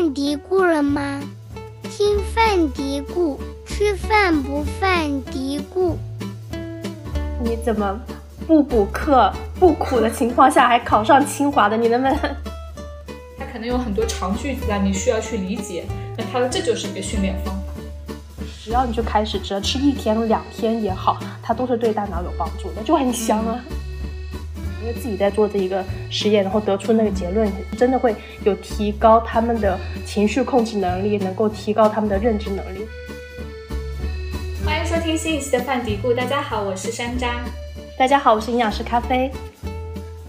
犯嘀咕了吗？听饭嘀咕，吃饭不犯嘀咕。你怎么不补课、不苦的情况下还考上清华的？你能不能？他可能有很多长句子啊，你需要去理解。那它的这就是一个训练方法。只要你就开始，只要吃一天两天也好，它都是对大脑有帮助的，就很香啊。因为自己在做这一个实验，然后得出那个结论，真的会有提高他们的情绪控制能力，能够提高他们的认知能力。欢迎收听新一期的饭嘀咕，大家好，我是山楂。大家好，我是营养师咖啡。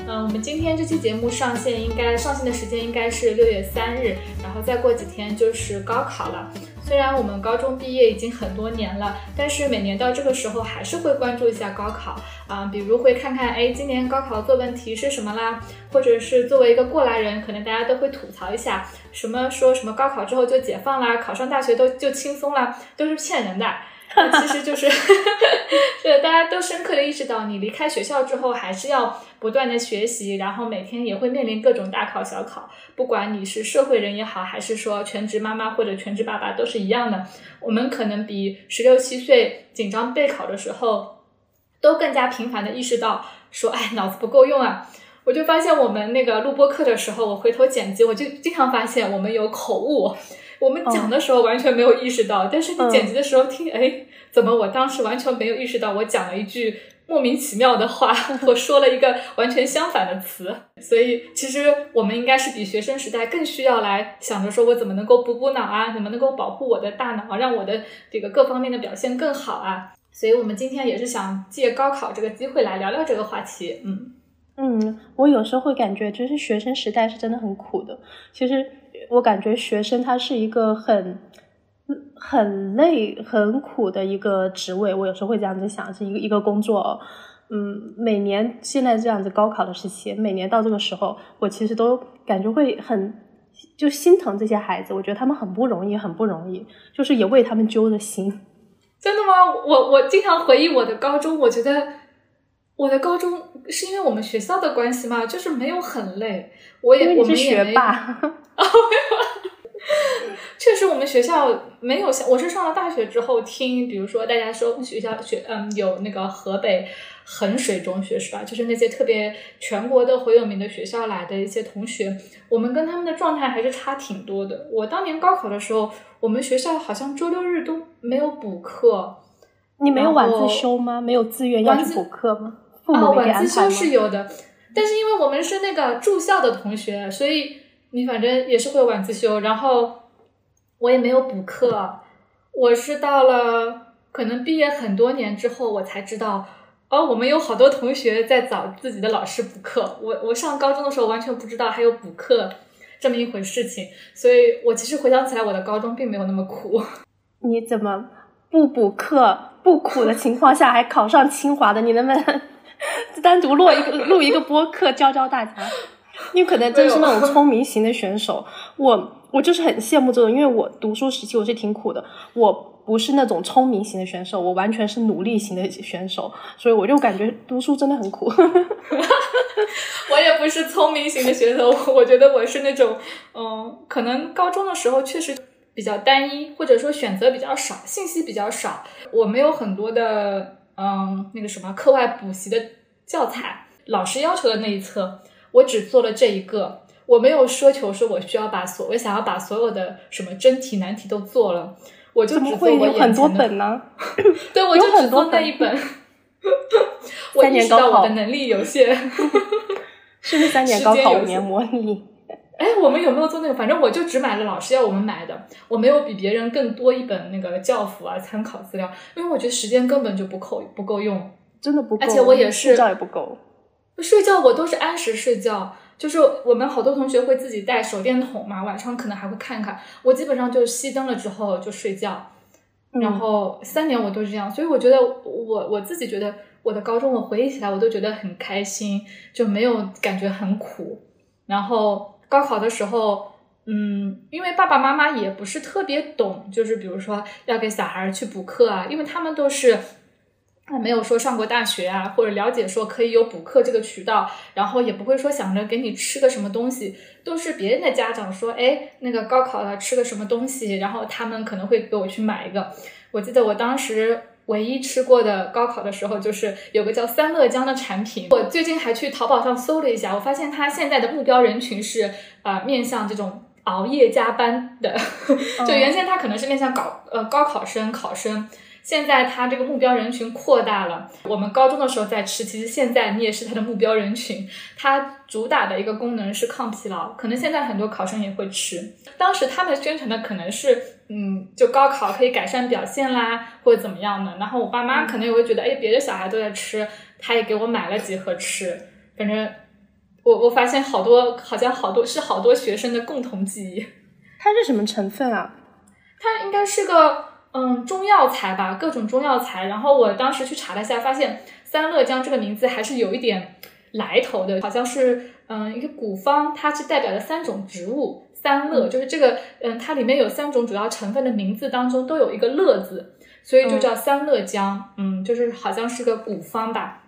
嗯，我们今天这期节目上线应该上线的时间应该是六月三日，然后再过几天就是高考了。虽然我们高中毕业已经很多年了，但是每年到这个时候还是会关注一下高考啊，比如会看看，哎，今年高考作文题是什么啦？或者是作为一个过来人，可能大家都会吐槽一下，什么说什么高考之后就解放啦，考上大学都就轻松啦，都是骗人的。其实就是，对，大家都深刻的意识到，你离开学校之后，还是要不断的学习，然后每天也会面临各种大考小考。不管你是社会人也好，还是说全职妈妈或者全职爸爸，都是一样的。我们可能比十六七岁紧张备考的时候，都更加频繁的意识到，说，哎，脑子不够用啊。我就发现我们那个录播课的时候，我回头剪辑，我就经常发现我们有口误。我们讲的时候完全没有意识到，但是你剪辑的时候听，哎，怎么我当时完全没有意识到，我讲了一句莫名其妙的话，我说了一个完全相反的词。所以其实我们应该是比学生时代更需要来想着说我怎么能够补补脑啊，怎么能够保护我的大脑，让我的这个各方面的表现更好啊。所以我们今天也是想借高考这个机会来聊聊这个话题。嗯嗯，我有时候会感觉，就是学生时代是真的很苦的。其实。我感觉学生他是一个很很累、很苦的一个职位。我有时候会这样子想，是一个一个工作。嗯，每年现在这样子高考的时期，每年到这个时候，我其实都感觉会很就心疼这些孩子。我觉得他们很不容易，很不容易，就是也为他们揪着心。真的吗？我我经常回忆我的高中，我觉得我的高中是因为我们学校的关系嘛，就是没有很累。我也我们也没。确实，我们学校没有像我是上了大学之后听，比如说大家说学校学嗯有那个河北衡水中学是吧？就是那些特别全国的很有名的学校来的一些同学，我们跟他们的状态还是差挺多的。我当年高考的时候，我们学校好像周六日都没有补课。你没有晚自修吗？没有自愿要去补课吗？啊，晚自修是有的，但是因为我们是那个住校的同学，所以。你反正也是会晚自修，然后我也没有补课，我是到了可能毕业很多年之后，我才知道，哦，我们有好多同学在找自己的老师补课。我我上高中的时候完全不知道还有补课这么一回事情，所以我其实回想起来，我的高中并没有那么苦。你怎么不补课不苦的情况下还考上清华的？你能不能 单独录一个录一个播客教教大家？你可能真是那种聪明型的选手，我我就是很羡慕这种，因为我读书时期我是挺苦的，我不是那种聪明型的选手，我完全是努力型的选手，所以我就感觉读书真的很苦。我也不是聪明型的选手，我觉得我是那种，嗯，可能高中的时候确实比较单一，或者说选择比较少，信息比较少，我没有很多的，嗯，那个什么课外补习的教材，老师要求的那一册。我只做了这一个，我没有奢求说我需要把所我想要把所有的什么真题难题都做了，我就只做我很多本呢。对，我就只做那一本。我意识到我的能力有限。是不是三年高考五年模拟？哎，我们有没有做那个？反正我就只买了老师要我们买的，我没有比别人更多一本那个教辅啊参考资料，因为我觉得时间根本就不够不够用，真的不够。而且我也是，觉也不够。睡觉我都是按时睡觉，就是我们好多同学会自己带手电筒嘛，晚上可能还会看看。我基本上就熄灯了之后就睡觉，然后三年我都是这样，所以我觉得我我自己觉得我的高中我回忆起来我都觉得很开心，就没有感觉很苦。然后高考的时候，嗯，因为爸爸妈妈也不是特别懂，就是比如说要给小孩去补课啊，因为他们都是。没有说上过大学啊，或者了解说可以有补课这个渠道，然后也不会说想着给你吃个什么东西，都是别人的家长说，哎，那个高考了吃个什么东西，然后他们可能会给我去买一个。我记得我当时唯一吃过的高考的时候，就是有个叫三乐江的产品。我最近还去淘宝上搜了一下，我发现它现在的目标人群是啊，面向这种熬夜加班的，就原先它可能是面向高呃高考生考生。现在它这个目标人群扩大了。我们高中的时候在吃，其实现在你也是它的目标人群。它主打的一个功能是抗疲劳，可能现在很多考生也会吃。当时他们宣传的可能是，嗯，就高考可以改善表现啦，或者怎么样的。然后我爸妈可能也会觉得，哎，别的小孩都在吃，他也给我买了几盒吃。反正我我发现好多，好像好多是好多学生的共同记忆。它是什么成分啊？它应该是个。嗯，中药材吧，各种中药材。然后我当时去查了一下，发现三乐江这个名字还是有一点来头的，好像是嗯一个古方，它是代表的三种植物。三乐就是这个，嗯，它里面有三种主要成分的名字当中都有一个乐字，所以就叫三乐江。嗯，就是好像是个古方吧。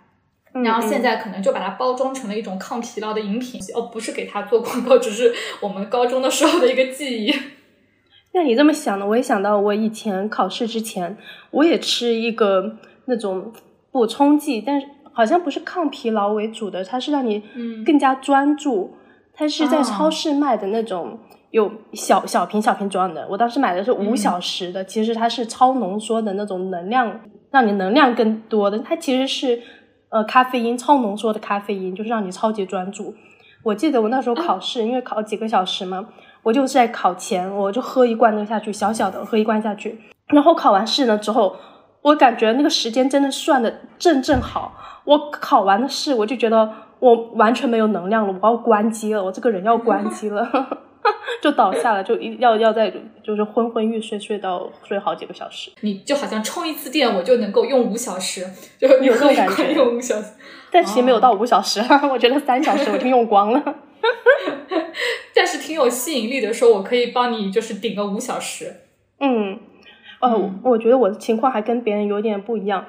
然后现在可能就把它包装成了一种抗疲劳的饮品。哦，不是给它做广告，只是我们高中的时候的一个记忆。那你这么想呢？我也想到，我以前考试之前，我也吃一个那种补充剂，但是好像不是抗疲劳为主的，它是让你更加专注。它是在超市卖的那种，有小小瓶小瓶装的。我当时买的是五小时的，其实它是超浓缩的那种能量，让你能量更多的。它其实是呃咖啡因，超浓缩的咖啡因，就是让你超级专注。我记得我那时候考试，因为考几个小时嘛。我就是在考前，我就喝一罐那个下去，小小的喝一罐下去。然后考完试了之后，我感觉那个时间真的算的正正好。我考完的试，我就觉得我完全没有能量了，我要关机了，我这个人要关机了，就倒下了，就要要在就是昏昏欲睡，睡到睡好几个小时。你就好像充一次电，我就能够用五小时，就有这种感觉，用五小时。但其实没有到五小时，我觉得三小时我就用光了。但是挺有吸引力的，说我可以帮你就是顶个五小时。嗯，呃，我觉得我的情况还跟别人有点不一样。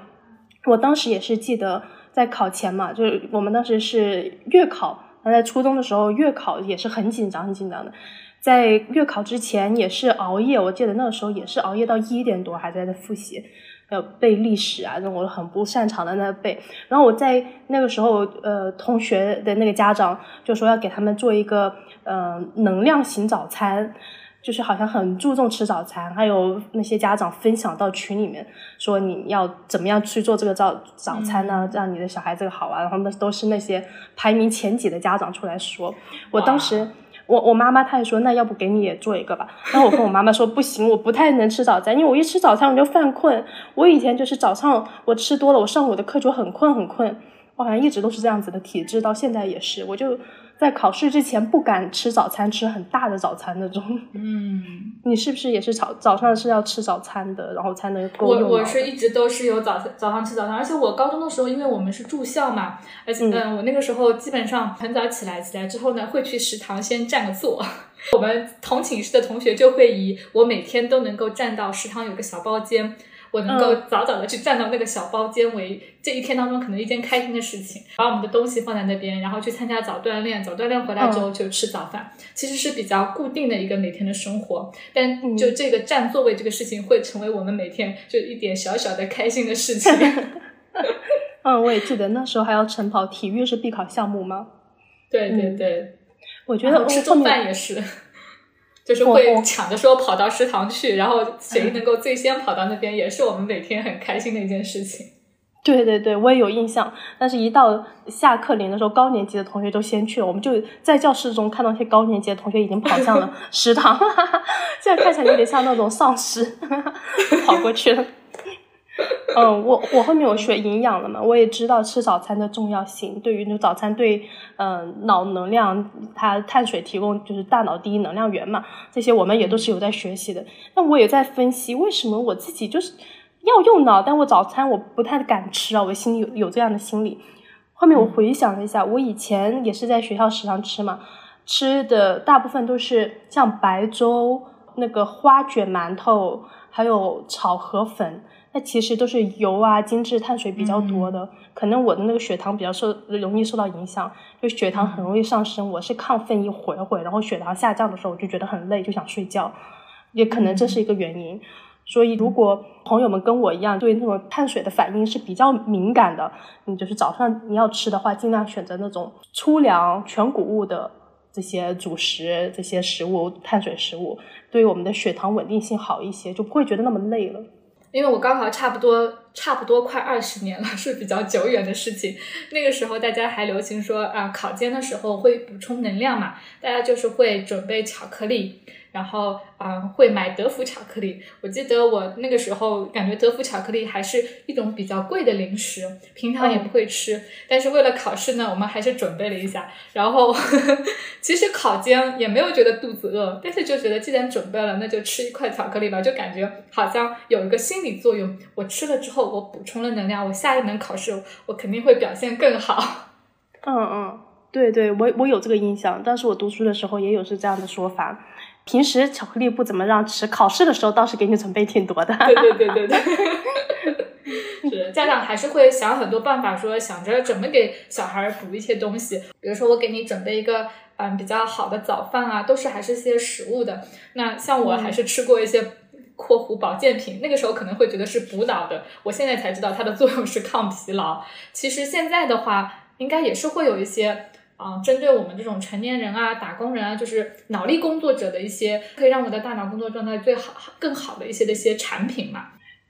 我当时也是记得在考前嘛，就是我们当时是月考，在初中的时候月考也是很紧张很紧张的。在月考之前也是熬夜，我记得那个时候也是熬夜到一点多还在那复习。要背历史啊，那种我很不擅长的那背。然后我在那个时候，呃，同学的那个家长就说要给他们做一个，呃，能量型早餐，就是好像很注重吃早餐。还有那些家长分享到群里面说你要怎么样去做这个早早餐呢，让你的小孩子好啊。然后那都是那些排名前几的家长出来说，我当时。我我妈妈她也说，那要不给你也做一个吧。然后我跟我妈妈说，不行，我不太能吃早餐，因为我一吃早餐我就犯困。我以前就是早上我吃多了，我上午的课就很困很困。我好像一直都是这样子的体质，到现在也是，我就。在考试之前不敢吃早餐，吃很大的早餐那种。嗯，你是不是也是早早上是要吃早餐的，然后才能够？我我是一直都是有早早上吃早餐，而且我高中的时候，因为我们是住校嘛，而且嗯，我那个时候基本上很早起来，起来之后呢，会去食堂先占个座。我们同寝室的同学就会以我每天都能够占到食堂有个小包间。我能够早早的去站到那个小包间为这一天当中可能一件开心的事情，把我们的东西放在那边，然后去参加早锻炼，早锻炼回来之后就吃早饭，其实是比较固定的一个每天的生活。但就这个占座位这个事情会成为我们每天就一点小小的开心的事情。嗯，我也记得那时候还要晨跑，体育是必考项目吗？对对对，我觉得吃中饭也是。就是会抢着说跑到食堂去，然后谁能够最先跑到那边，也是我们每天很开心的一件事情。对对对，我也有印象。但是，一到下课铃的时候，高年级的同学都先去了，我们就在教室中看到一些高年级的同学已经跑向了食堂，现在看起来有点像那种丧尸 跑过去了。嗯，我我后面我学营养了嘛，我也知道吃早餐的重要性。对于那早餐对，嗯，脑能量，它碳水提供就是大脑第一能量源嘛，这些我们也都是有在学习的。那我也在分析，为什么我自己就是要用脑，但我早餐我不太敢吃啊，我心里有有这样的心理。后面我回想了一下，我以前也是在学校食堂吃嘛，吃的大部分都是像白粥、那个花卷馒头，还有炒河粉。那其实都是油啊、精致碳水比较多的。可能我的那个血糖比较受容易受到影响，就血糖很容易上升。我是亢奋一会儿会，然后血糖下降的时候，我就觉得很累，就想睡觉。也可能这是一个原因。所以，如果朋友们跟我一样，对那种碳水的反应是比较敏感的，你就是早上你要吃的话，尽量选择那种粗粮、全谷物的这些主食、这些食物、碳水食物，对于我们的血糖稳定性好一些，就不会觉得那么累了。因为我高考差不多差不多快二十年了，是比较久远的事情。那个时候大家还流行说啊，考监的时候会补充能量嘛，大家就是会准备巧克力。然后啊，会买德芙巧克力。我记得我那个时候感觉德芙巧克力还是一种比较贵的零食，平常也不会吃。但是为了考试呢，我们还是准备了一下。然后 其实考监也没有觉得肚子饿，但是就觉得既然准备了，那就吃一块巧克力吧，就感觉好像有一个心理作用。我吃了之后，我补充了能量，我下一门考试我肯定会表现更好。嗯嗯，对对，我我有这个印象。当时我读书的时候也有是这样的说法。平时巧克力不怎么让吃，考试的时候倒是给你准备挺多的。对对对对对，是家长还是会想很多办法，说想着怎么给小孩补一些东西。比如说我给你准备一个嗯比较好的早饭啊，都是还是些食物的。那像我还是吃过一些（括弧保健品），那个时候可能会觉得是补脑的，我现在才知道它的作用是抗疲劳。其实现在的话，应该也是会有一些。啊，针对我们这种成年人啊、打工人啊，就是脑力工作者的一些，可以让我的大脑工作状态最好、更好的一些的一些产品嘛。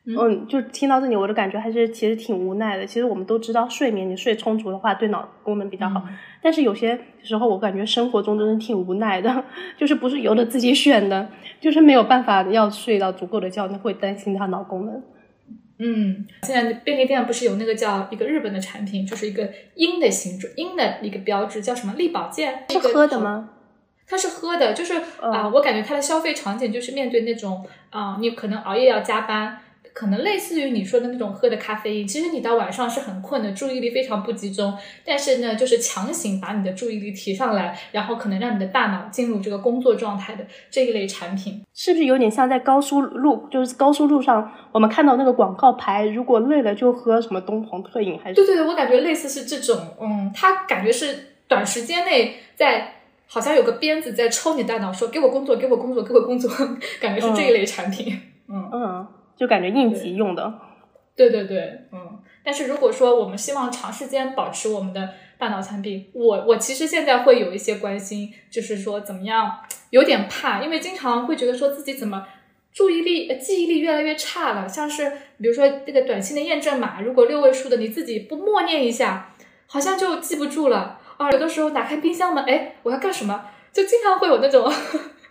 嗯，就听到这里，我的感觉还是其实挺无奈的。其实我们都知道，睡眠你睡充足的话，对脑功能比较好。但是有些时候，我感觉生活中真的挺无奈的，就是不是由着自己选的，就是没有办法要睡到足够的觉，你会担心他脑功能。嗯，现在便利店不是有那个叫一个日本的产品，就是一个鹰的形状，鹰的一个标志，叫什么力保健？是喝的吗？它是喝的，就是啊，我感觉它的消费场景就是面对那种啊，你可能熬夜要加班。可能类似于你说的那种喝的咖啡因，其实你到晚上是很困的，注意力非常不集中。但是呢，就是强行把你的注意力提上来，然后可能让你的大脑进入这个工作状态的这一类产品，是不是有点像在高速路，就是高速路上我们看到那个广告牌，如果累了就喝什么东鹏特饮，还是？对对对，我感觉类似是这种，嗯，它感觉是短时间内在好像有个鞭子在抽你大脑，说给我工作，给我工作，给我工作，感觉是这一类产品，嗯嗯。就感觉应急用的，对对对，嗯。但是如果说我们希望长时间保持我们的大脑残病，我我其实现在会有一些关心，就是说怎么样，有点怕，因为经常会觉得说自己怎么注意力、记忆力越来越差了。像是比如说这个短信的验证码，如果六位数的你自己不默念一下，好像就记不住了啊。有的时候打开冰箱门，哎，我要干什么，就经常会有那种。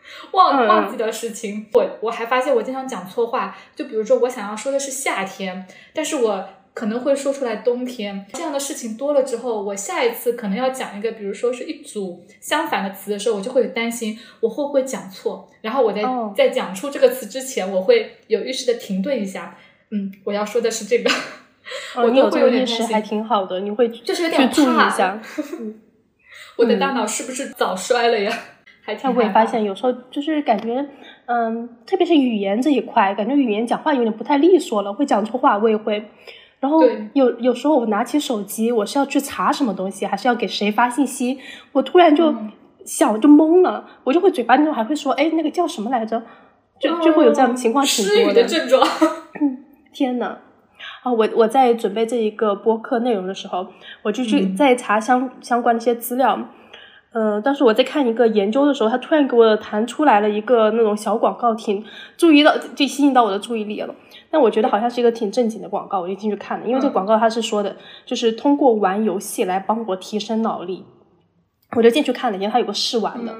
忘忘记的事情，我我还发现我经常讲错话，就比如说我想要说的是夏天，但是我可能会说出来冬天。这样的事情多了之后，我下一次可能要讲一个，比如说是一组相反的词的时候，我就会担心我会不会讲错。然后我在在讲出这个词之前，我会有意识的停顿一下，嗯，我要说的是这个，我就会有点担心还挺好的，你会就是有点怕一下，我的大脑是不是早衰了呀？但我也发现，有时候就是感觉，嗯，特别是语言这一块，感觉语言讲话有点不太利索了，会讲错话。我也会，然后有有时候我拿起手机，我是要去查什么东西，还是要给谁发信息，我突然就想就懵了，我就会嘴巴那种还会说，哎，那个叫什么来着？就就会有这样的情况挺多的。症状。天呐，啊，我我在准备这一个播客内容的时候，我就去在查相相关的一些资料。嗯，当时我在看一个研究的时候，他突然给我弹出来了一个那种小广告，挺注意到就吸引到我的注意力了。但我觉得好像是一个挺正经的广告，我就进去看了。因为这个广告他是说的，就是通过玩游戏来帮我提升脑力，我就进去看了。因为它有个试玩的，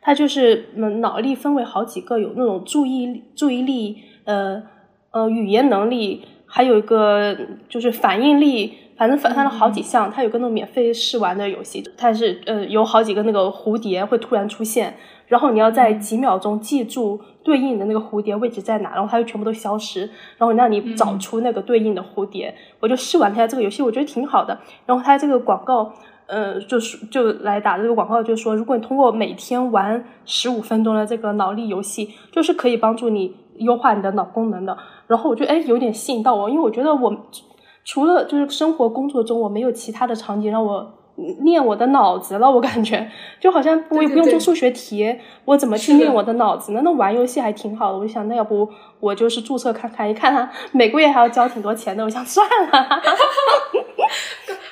它就是嗯，脑力分为好几个，有那种注意注意力，呃呃，语言能力，还有一个就是反应力。反正翻了好几项，它有个那种免费试玩的游戏，它是呃有好几个那个蝴蝶会突然出现，然后你要在几秒钟记住对应的那个蝴蝶位置在哪，然后它就全部都消失，然后让你找出那个对应的蝴蝶。我就试玩了一下这个游戏，我觉得挺好的。然后它这个广告，呃，就是就来打这个广告，就是说如果你通过每天玩十五分钟的这个脑力游戏，就是可以帮助你优化你的脑功能的。然后我就哎有点吸引到我，因为我觉得我除了就是生活工作中，我没有其他的场景让我练我的脑子了。我感觉就好像我也不用做数学题，我怎么去练我的脑子呢？那玩游戏还挺好的。我就想，那要不我就是注册看看，一看他每个月还要交挺多钱的，我想算了。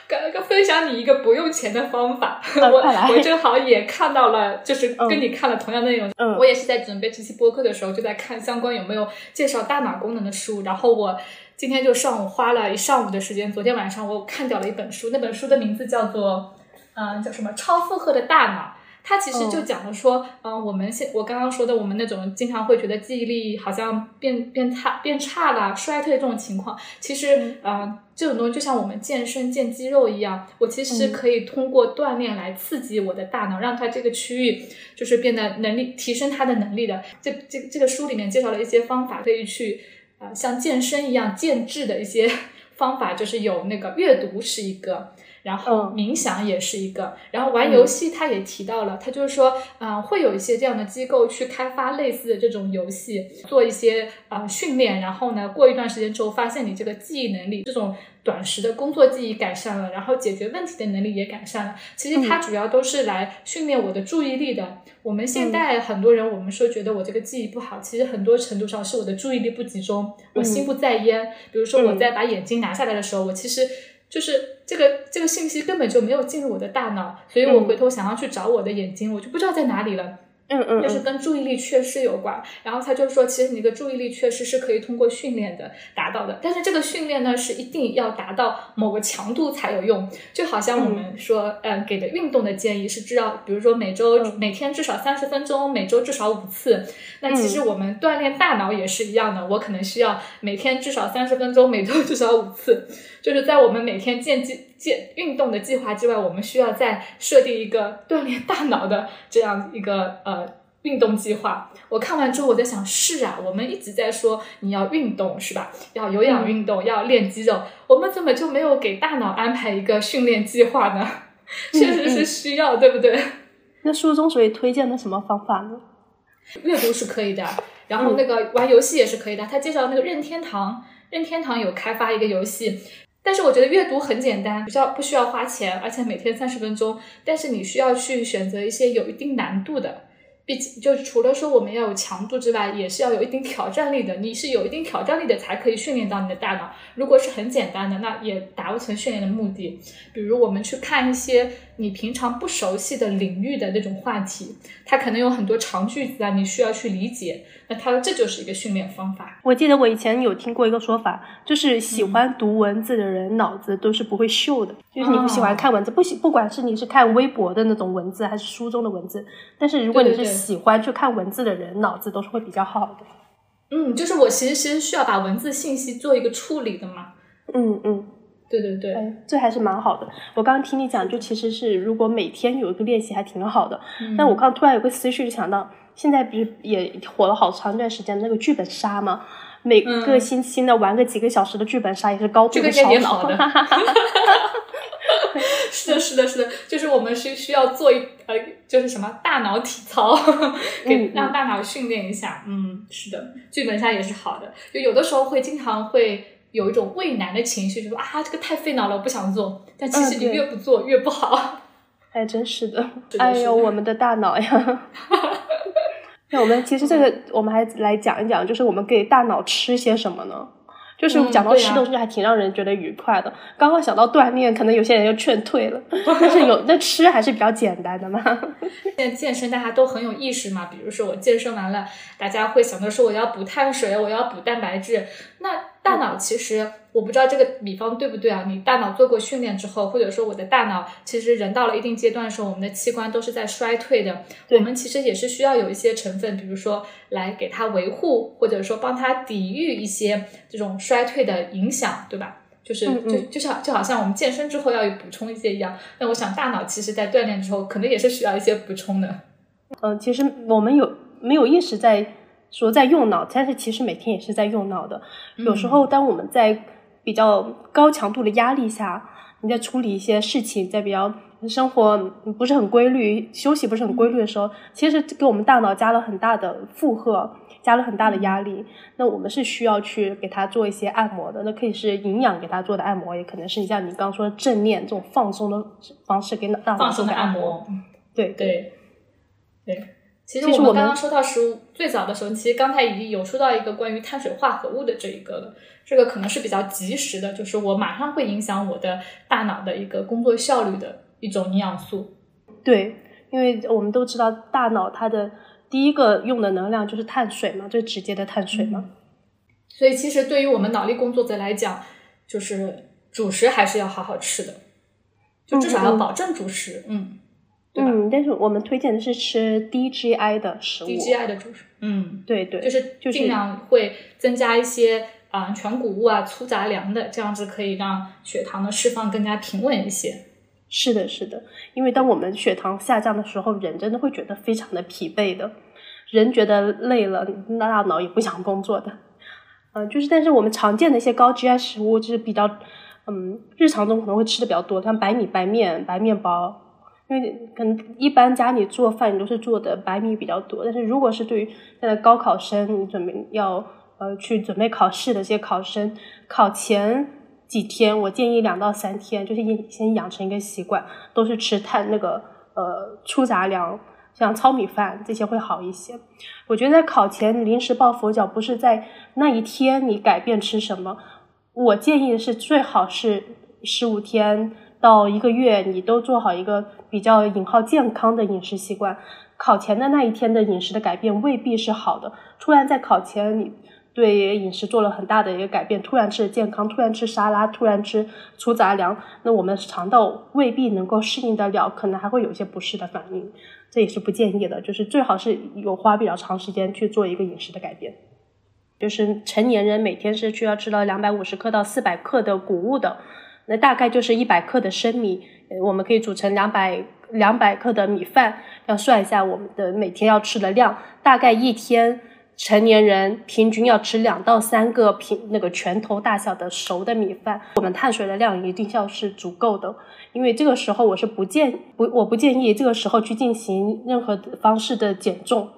跟跟分享你一个不用钱的方法，我我正好也看到了，就是跟你看了同样内容。嗯，我也是在准备这期播客的时候，就在看相关有没有介绍大脑功能的书。然后我今天就上午花了一上午的时间，昨天晚上我看掉了一本书，那本书的名字叫做，嗯，叫什么？超负荷的大脑。它其实就讲了说，嗯，我们现我刚刚说的，我们那种经常会觉得记忆力好像变变差变差了、衰退这种情况，其实，嗯，这种东西就像我们健身健肌肉一样，我其实可以通过锻炼来刺激我的大脑，让它这个区域就是变得能力提升它的能力的。这这这个书里面介绍了一些方法，可以去，啊，像健身一样健智的一些方法，就是有那个阅读是一个。然后冥想也是一个，然后玩游戏他也提到了，他就是说，嗯，会有一些这样的机构去开发类似的这种游戏，做一些啊训练，然后呢，过一段时间之后，发现你这个记忆能力，这种短时的工作记忆改善了，然后解决问题的能力也改善了。其实它主要都是来训练我的注意力的。我们现在很多人，我们说觉得我这个记忆不好，其实很多程度上是我的注意力不集中，我心不在焉。比如说我在把眼睛拿下来的时候，我其实。就是这个这个信息根本就没有进入我的大脑，所以我回头想要去找我的眼睛，我就不知道在哪里了。嗯嗯，就是跟注意力缺失有关。然后他就说，其实你的注意力缺失是可以通过训练的达到的，但是这个训练呢是一定要达到某个强度才有用。就好像我们说，嗯，给的运动的建议是至少，比如说每周每天至少三十分钟，每周至少五次。那其实我们锻炼大脑也是一样的，我可能需要每天至少三十分钟，每周至少五次。就是在我们每天健计健运动的计划之外，我们需要再设定一个锻炼大脑的这样一个呃运动计划。我看完之后，我在想，是啊，我们一直在说你要运动是吧？要有氧运动，要练肌肉，我们怎么就没有给大脑安排一个训练计划呢？确实是需要，对不对？那书中所以推荐的什么方法呢？阅读是可以的，然后那个玩游戏也是可以的。他介绍那个任天堂，任天堂有开发一个游戏。但是我觉得阅读很简单，比较不需要花钱，而且每天三十分钟。但是你需要去选择一些有一定难度的。毕竟，就除了说我们要有强度之外，也是要有一定挑战力的。你是有一定挑战力的，才可以训练到你的大脑。如果是很简单的，那也达不成训练的目的。比如我们去看一些你平常不熟悉的领域的那种话题，它可能有很多长句子啊，你需要去理解。那它这就是一个训练方法。我记得我以前有听过一个说法，就是喜欢读文字的人脑子都是不会秀的。就是你不喜欢看文字，不喜不管是你是看微博的那种文字，还是书中的文字，但是如果你是喜欢去看文字的人，脑子都是会比较好的。嗯，就是我其实其实需要把文字信息做一个处理的嘛。嗯嗯，对对对，这还是蛮好的。我刚刚听你讲，就其实是如果每天有一个练习还挺好的。但我刚突然有个思绪，就想到。现在不是也火了好长一段时间那个剧本杀吗？每个星期呢玩个几个小时的剧本杀也是高度的烧脑的。是的，是的，是的，就是我们是需要做一呃，就是什么大脑体操，给让大脑训练一下。嗯，是的，剧本杀也是好的。就有的时候会经常会有一种畏难的情绪，就说啊，这个太费脑了，我不想做。但其实你越不做越不好。哎，真是的。哎呦，我们的大脑呀。那我们其实这个，我们还来讲一讲，就是我们给大脑吃些什么呢？就是讲到吃东西，还挺让人觉得愉快的。刚刚想到锻炼，可能有些人就劝退了。但是有那吃还是比较简单的嘛。现在健身大家都很有意识嘛，比如说我健身完了，大家会想到说我要补碳水，我要补蛋白质。那大脑其实。我不知道这个比方对不对啊？你大脑做过训练之后，或者说我的大脑，其实人到了一定阶段的时候，我们的器官都是在衰退的。我们其实也是需要有一些成分，比如说来给它维护，或者说帮它抵御一些这种衰退的影响，对吧？就是就就像就好像我们健身之后要补充一些一样。那我想大脑其实在锻炼之后，可能也是需要一些补充的。嗯，其实我们有没有意识在说在用脑，但是其实每天也是在用脑的。有时候当我们在比较高强度的压力下，你在处理一些事情，在比较生活不是很规律，休息不是很规律的时候，其实给我们大脑加了很大的负荷，加了很大的压力。那我们是需要去给他做一些按摩的，那可以是营养给他做的按摩，也可能是你像你刚说的正念这种放松的方式给大脑放松的按摩。对对对，其实我们刚刚说到食物最早的时候，其实刚才已经有说到一个关于碳水化合物的这一个了。这个可能是比较及时的，就是我马上会影响我的大脑的一个工作效率的一种营养素。对，因为我们都知道大脑它的第一个用的能量就是碳水嘛，最直接的碳水嘛。所以其实对于我们脑力工作者来讲，就是主食还是要好好吃的，就至少要保证主食，嗯，对吧？嗯，但是我们推荐的是吃低 GI 的食物，低 GI 的主食，嗯，对对，就是就尽量会增加一些。啊，全谷物啊，粗杂粮的，这样子可以让血糖的释放更加平稳一些。是的，是的，因为当我们血糖下降的时候，人真的会觉得非常的疲惫的，人觉得累了，大脑也不想工作的。嗯，就是，但是我们常见的一些高 GI 食物，就是比较，嗯，日常中可能会吃的比较多，像白米、白面、白面包，因为可能一般家里做饭你都是做的白米比较多，但是如果是对于现在高考生，你准备要。呃，去准备考试的这些考生，考前几天，我建议两到三天，就是先养成一个习惯，都是吃碳那个呃粗杂粮，像糙米饭这些会好一些。我觉得在考前临时抱佛脚，不是在那一天你改变吃什么，我建议的是最好是十五天到一个月，你都做好一个比较引号健康的饮食习惯。考前的那一天的饮食的改变未必是好的，突然在考前你。对饮食做了很大的一个改变，突然吃健康，突然吃沙拉，突然吃粗杂粮，那我们肠道未必能够适应得了，可能还会有一些不适的反应，这也是不建议的。就是最好是有花比较长时间去做一个饮食的改变。就是成年人每天是需要吃到两百五十克到四百克的谷物的，那大概就是一百克的生米，我们可以煮成两百两百克的米饭，要算一下我们的每天要吃的量，大概一天。成年人平均要吃两到三个平那个拳头大小的熟的米饭，我们碳水的量一定要是足够的。因为这个时候我是不建不我不建议这个时候去进行任何方式的减重，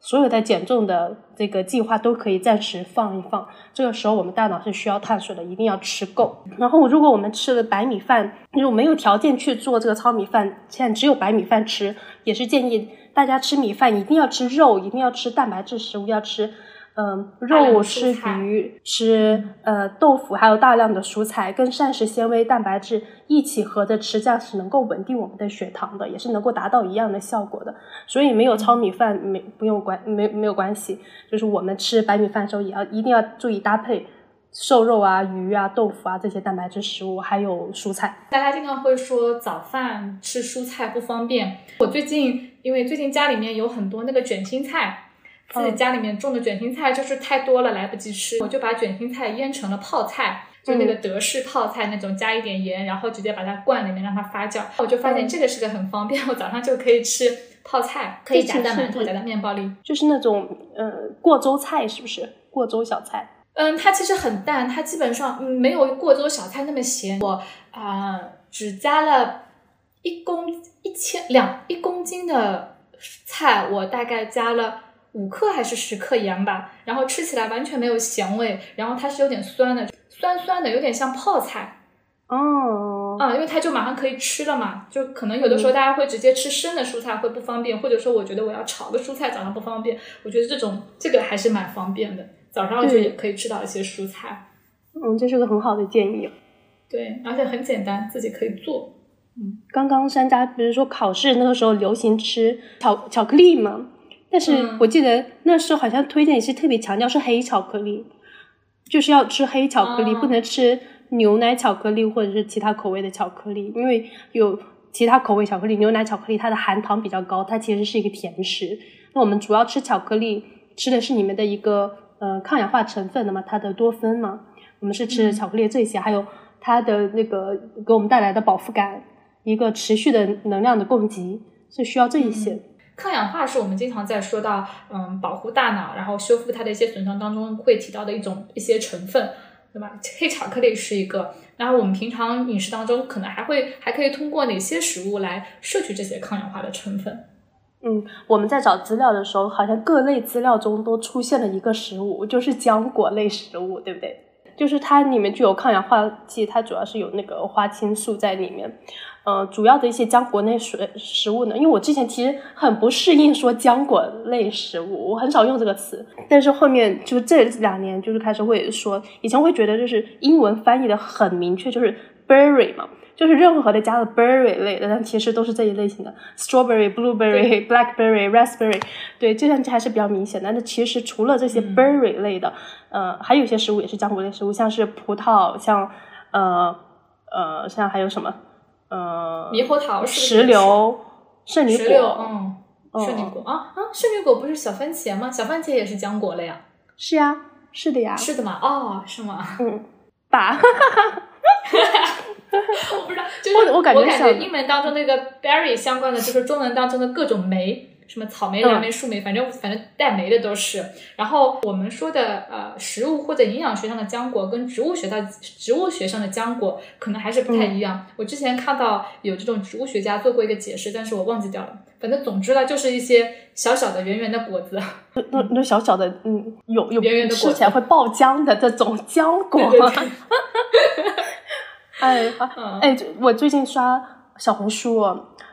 所有的减重的这个计划都可以暂时放一放。这个时候我们大脑是需要碳水的，一定要吃够。然后如果我们吃了白米饭，如果没有条件去做这个糙米饭，现在只有白米饭吃，也是建议。大家吃米饭一定要吃肉，一定要吃蛋白质食物，要吃，嗯，肉吃鱼，吃呃豆腐，还有大量的蔬菜跟膳食纤维、蛋白质一起合着吃，这样是能够稳定我们的血糖的，也是能够达到一样的效果的。所以没有糙米饭没不用关没没有关系，就是我们吃白米饭的时候也要一定要注意搭配。瘦肉啊、鱼啊、豆腐啊这些蛋白质食物，还有蔬菜。大家经常会说早饭吃蔬菜不方便。我最近因为最近家里面有很多那个卷心菜，自己家里面种的卷心菜就是太多了来不及吃，我就把卷心菜腌成了泡菜，就那个德式泡菜那种，加一点盐，然后直接把它灌里面让它发酵。我就发现这个是个很方便，我早上就可以吃泡菜，可以夹在馒头、夹在面包里，就是那种呃过粥菜，是不是过粥小菜？嗯，它其实很淡，它基本上没有过粥小菜那么咸。我啊，只加了一公一千两一公斤的菜，我大概加了五克还是十克盐吧。然后吃起来完全没有咸味，然后它是有点酸的，酸酸的，有点像泡菜。哦，啊，因为它就马上可以吃了嘛。就可能有的时候大家会直接吃生的蔬菜会不方便，或者说我觉得我要炒个蔬菜早上不方便。我觉得这种这个还是蛮方便的。早上就也可以吃到一些蔬菜，嗯，这是个很好的建议。对，而且很简单，自己可以做。嗯，刚刚山楂不是说考试那个时候流行吃巧巧克力嘛？但是我记得那时候好像推荐也是特别强调是黑巧克力，就是要吃黑巧克力，不能吃牛奶巧克力或者是其他口味的巧克力，因为有其他口味巧克力，牛奶巧克力它的含糖比较高，它其实是一个甜食。那我们主要吃巧克力，吃的是里面的一个。呃，抗氧化成分的嘛，它的多酚嘛，我们是吃巧克力这些，还有它的那个给我们带来的饱腹感，一个持续的能量的供给是需要这一些。抗氧化是我们经常在说到，嗯，保护大脑，然后修复它的一些损伤当中会提到的一种一些成分。对吧？黑巧克力是一个。然后我们平常饮食当中可能还会还可以通过哪些食物来摄取这些抗氧化的成分？嗯，我们在找资料的时候，好像各类资料中都出现了一个食物，就是浆果类食物，对不对？就是它里面具有抗氧化剂，它主要是有那个花青素在里面。呃，主要的一些浆果类水食物呢，因为我之前其实很不适应说浆果类食物，我很少用这个词。但是后面就这两年就是开始会说，以前会觉得就是英文翻译的很明确，就是 berry 嘛，就是任何的加了 berry 类的，但其实都是这一类型的，strawberry、blueberry、blackberry、raspberry，对，这样还是比较明显的。那其实除了这些 berry 类的。呃，还有一些食物也是浆果类食物，像是葡萄，像呃呃，像还有什么呃，猕猴桃、石榴、圣女果，嗯，圣女果啊啊，圣女果不是小番茄吗？小番茄也是浆果类啊。是呀，是的呀。是的吗？哦，是吗？嗯，吧。我不知道，就是我感觉英文当中那个 berry 相关的，就是中文当中的各种酶。什么草莓、蓝莓、树莓，反正反正带酶的都是。然后我们说的呃食物或者营养学上的浆果，跟植物学的植物学上的浆果可能还是不太一样。我之前看到有这种植物学家做过一个解释，但是我忘记掉了。反正总之呢，就是一些小小的圆圆的果子，那那小小的嗯，有有圆圆的吃起来会爆浆的这种浆果。哎哎，我最近刷小红书。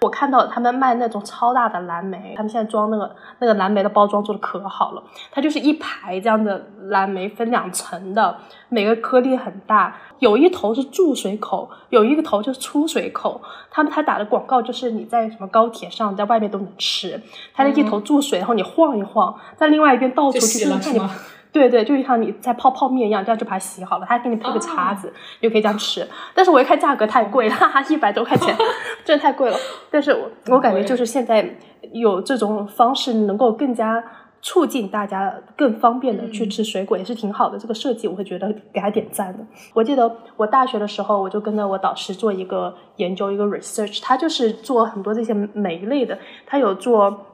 我看到他们卖那种超大的蓝莓，他们现在装那个那个蓝莓的包装做的可好了，它就是一排这样的蓝莓分两层的，每个颗粒很大，有一头是注水口，有一个头就是出水口。他们他打的广告就是你在什么高铁上，在外面都能吃，它的一头注水，然后你晃一晃，在另外一边倒出去，就是你。对对，就像你在泡泡面一样，这样就把它洗好了，他还给你配个叉子，你就可以这样吃。但是我一看价格太贵了，哈哈，一百多块钱，真的太贵了。但是我我感觉就是现在有这种方式，能够更加促进大家更方便的去吃水果，也是挺好的。这个设计我会觉得给他点赞的。我记得我大学的时候，我就跟着我导师做一个研究，一个 research，他就是做很多这些酶类的，他有做。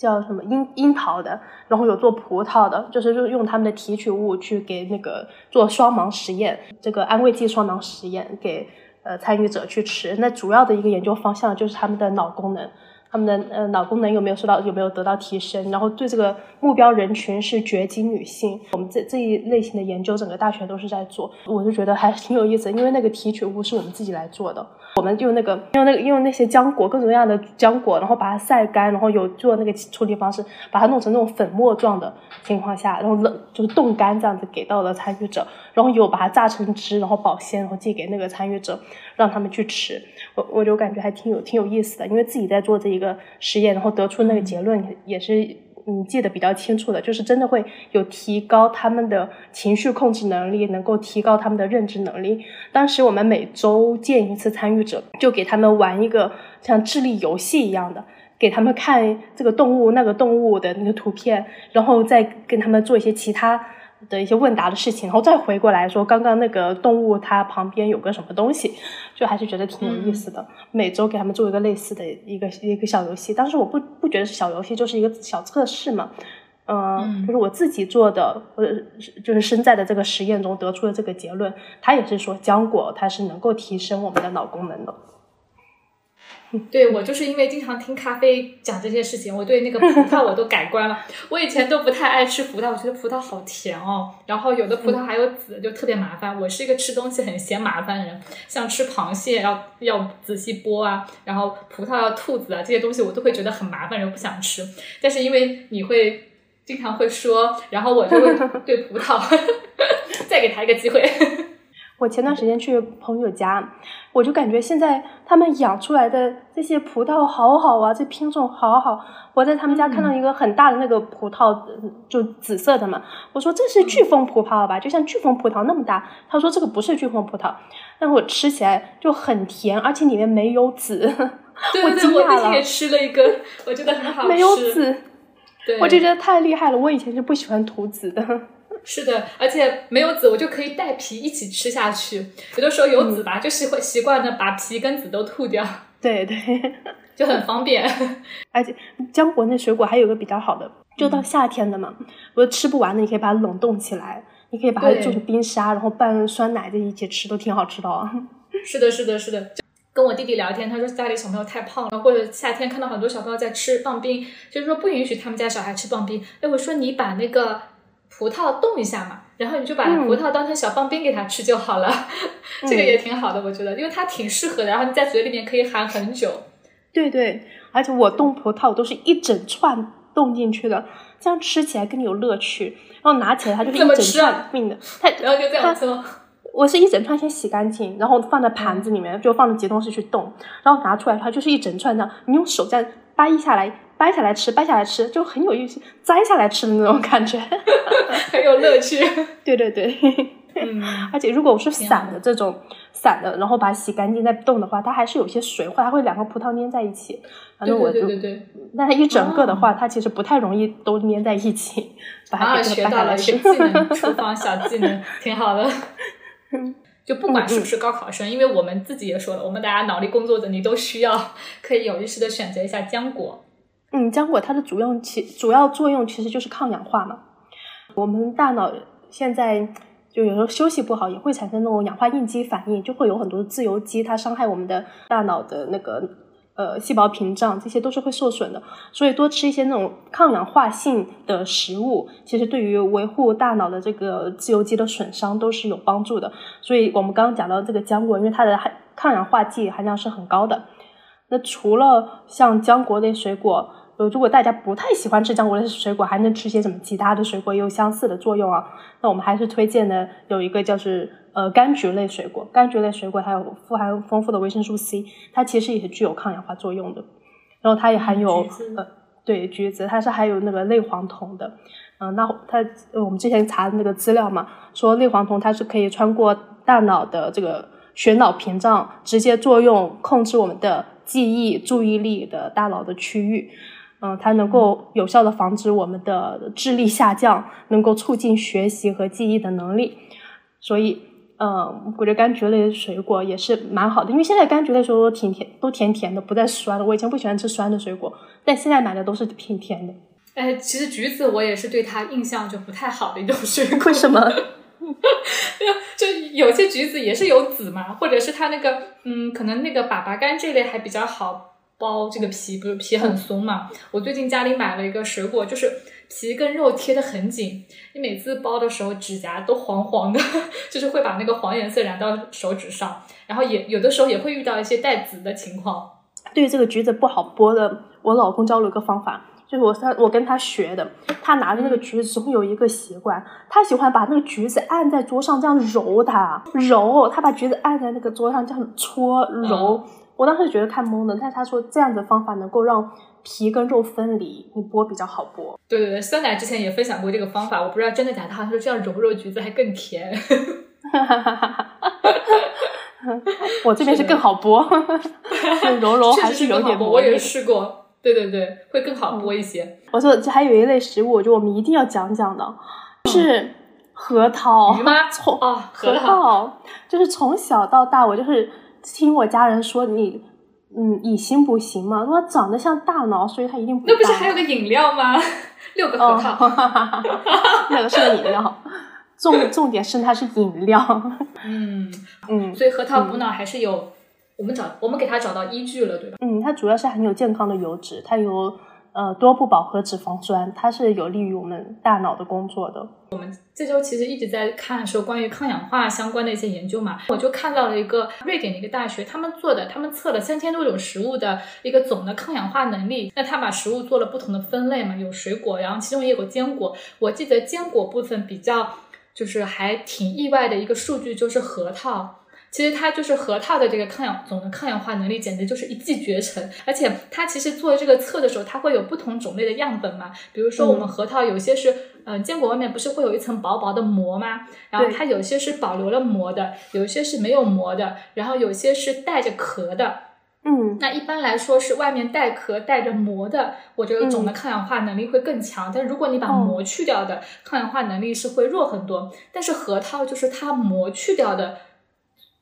叫什么樱樱桃的，然后有做葡萄的，就是用用他们的提取物去给那个做双盲实验，这个安慰剂双盲实验给呃参与者去吃。那主要的一个研究方向就是他们的脑功能。他们的呃脑功能有没有受到有没有得到提升？然后对这个目标人群是绝经女性，我们这这一类型的研究，整个大学都是在做，我就觉得还挺有意思。因为那个提取物是我们自己来做的，我们用那个用那个用那些浆果，各种各样的浆果，然后把它晒干，然后有做那个处理方式，把它弄成那种粉末状的情况下，然后冷就是冻干这样子给到了参与者，然后有把它榨成汁，然后保鲜，然后寄给那个参与者，让他们去吃。我我就感觉还挺有挺有意思的，因为自己在做这一个实验，然后得出那个结论也是嗯记得比较清楚的，就是真的会有提高他们的情绪控制能力，能够提高他们的认知能力。当时我们每周见一次参与者，就给他们玩一个像智力游戏一样的，给他们看这个动物那个动物的那个图片，然后再跟他们做一些其他。的一些问答的事情，然后再回过来说，刚刚那个动物它旁边有个什么东西，就还是觉得挺有意思的。每周给他们做一个类似的一个一个小游戏，但是我不不觉得是小游戏，就是一个小测试嘛，嗯，就是我自己做的，或者就是身在的这个实验中得出的这个结论，它也是说浆果它是能够提升我们的脑功能的。对我就是因为经常听咖啡讲这些事情，我对那个葡萄我都改观了。我以前都不太爱吃葡萄，我觉得葡萄好甜哦。然后有的葡萄还有籽，就特别麻烦。我是一个吃东西很嫌麻烦的人，像吃螃蟹要要仔细剥啊，然后葡萄要吐籽啊，这些东西我都会觉得很麻烦，然后不想吃。但是因为你会经常会说，然后我就会对葡萄 再给他一个机会。我前段时间去朋友家，我就感觉现在他们养出来的这些葡萄好好啊，这品种好好。我在他们家看到一个很大的那个葡萄，就紫色的嘛。我说这是巨峰葡萄吧，就像巨峰葡萄那么大。他说这个不是巨峰葡萄，但我吃起来就很甜，而且里面没有籽。我惊讶了。我最近也吃了一个，我觉得很 好吃。没有籽，我就觉得太厉害了。我以前是不喜欢吐籽的。是的，而且没有籽，我就可以带皮一起吃下去。有的时候有籽吧，就习惯习惯的把皮跟籽都吐掉。对对，就很方便。而且浆果那水果还有个比较好的，就到夏天的嘛，我吃不完的，你可以把它冷冻起来。你可以把它做成冰沙，然后拌酸奶在一起吃，都挺好吃的哦。是的，是的，是的。跟我弟弟聊天，他说家里小朋友太胖了，或者夏天看到很多小朋友在吃棒冰，就是说不允许他们家小孩吃棒冰。哎，我说你把那个葡萄冻一下嘛，然后你就把葡萄当成小棒冰给它吃就好了，这个也挺好的，我觉得，因为它挺适合的，然后你在嘴里面可以含很久。对对，而且我冻葡萄都是一整串冻进去的，这样吃起来更有乐趣。然后拿起来它就是一整串命的，它然后就这样吃。我是一整串先洗干净，然后放在盘子里面，就放着急冻室去冻，然后拿出来它就是一整串这样，你用手这样掰下来，掰下来吃，掰下来吃，就很有意思，摘下来吃的那种感觉，很有乐趣。对对对，嗯，而且如果我是散的这种散的，然后把它洗干净再冻的话，它还是有些水，或它会两个葡萄粘在一起。反正我就，但它一整个的话，它其实不太容易都粘在一起。把它学到了一个技能，厨房小技能，挺好的。就不管是不是高考生，因为我们自己也说了，我们大家脑力工作者，你都需要可以有意识的选择一下浆果。嗯，浆果它的主用其主要作用其实就是抗氧化嘛。我们大脑现在就有时候休息不好，也会产生那种氧化应激反应，就会有很多自由基，它伤害我们的大脑的那个。呃，细胞屏障这些都是会受损的，所以多吃一些那种抗氧化性的食物，其实对于维护大脑的这个自由基的损伤都是有帮助的。所以我们刚刚讲到这个浆果，因为它的含抗氧化剂含量是很高的。那除了像浆果类水果。呃，如果大家不太喜欢吃浆果类水果，还能吃些什么其他的水果，也有相似的作用啊。那我们还是推荐的有一个叫是呃柑橘类水果，柑橘类水果它有富含丰富的维生素 C，它其实也是具有抗氧化作用的。然后它也含有呃对橘子，它是含有那个类黄酮的。嗯，那它我们之前查的那个资料嘛，说类黄酮它是可以穿过大脑的这个血脑屏障，直接作用控制我们的记忆、注意力的大脑的区域。嗯，它能够有效的防止我们的智力下降，能够促进学习和记忆的能力。所以，嗯，我觉得柑橘类水果也是蛮好的，因为现在柑橘类水果挺甜，都甜甜的，不再酸了。我以前不喜欢吃酸的水果，但现在买的都是挺甜的。哎，其实橘子我也是对它印象就不太好的一种水果。为什么？就有些橘子也是有籽嘛，或者是它那个，嗯，可能那个粑粑柑这类还比较好。剥这个皮不是皮很松嘛？我最近家里买了一个水果，就是皮跟肉贴的很紧，你每次剥的时候指甲都黄黄的，就是会把那个黄颜色染到手指上，然后也有的时候也会遇到一些带籽的情况。对这个橘子不好剥的，我老公教了一个方法，就是我他我跟他学的，他拿着那个橘子总有一个习惯，他喜欢把那个橘子按在桌上这样揉它，揉，他把橘子按在那个桌上这样搓揉。我当时觉得太懵了，但是他说这样的方法能够让皮跟肉分离，你剥比较好剥。对对对，酸奶之前也分享过这个方法，我不知道真的假的。他说这样揉揉橘子还更甜。哈哈哈哈哈我这边是更好剥，揉揉还是有点剥。我也试过，对对对，会更好剥一些。我说这还有一类食物，我觉得我们一定要讲讲的，是核桃。鱼吗？从啊，核桃，就是从小到大，我就是。听我家人说你，嗯，以形补形嘛，说长得像大脑，所以它一定不。那不是还有个饮料吗？六个核桃，那个是个饮料。重重点是它是饮料。嗯嗯，所以核桃补脑还是有，我们找我们给它找到依据了，对吧？嗯，它主要是含有健康的油脂，它有。呃，多不饱和脂肪酸，它是有利于我们大脑的工作的。我们这周其实一直在看说关于抗氧化相关的一些研究嘛，我就看到了一个瑞典的一个大学，他们做的，他们测了三千多种食物的一个总的抗氧化能力。那他把食物做了不同的分类嘛，有水果，然后其中也有坚果。我记得坚果部分比较就是还挺意外的一个数据，就是核桃。其实它就是核桃的这个抗氧总的抗氧化能力简直就是一骑绝尘，而且它其实做这个测的时候，它会有不同种类的样本嘛，比如说我们核桃有些是，嗯，坚果外面不是会有一层薄薄的膜吗？然后它有些是保留了膜的，有些是没有膜的，然后有些是带着壳的，嗯，那一般来说是外面带壳带着膜的，我觉得总的抗氧化能力会更强，但如果你把膜去掉的，抗氧化能力是会弱很多，但是核桃就是它膜去掉的。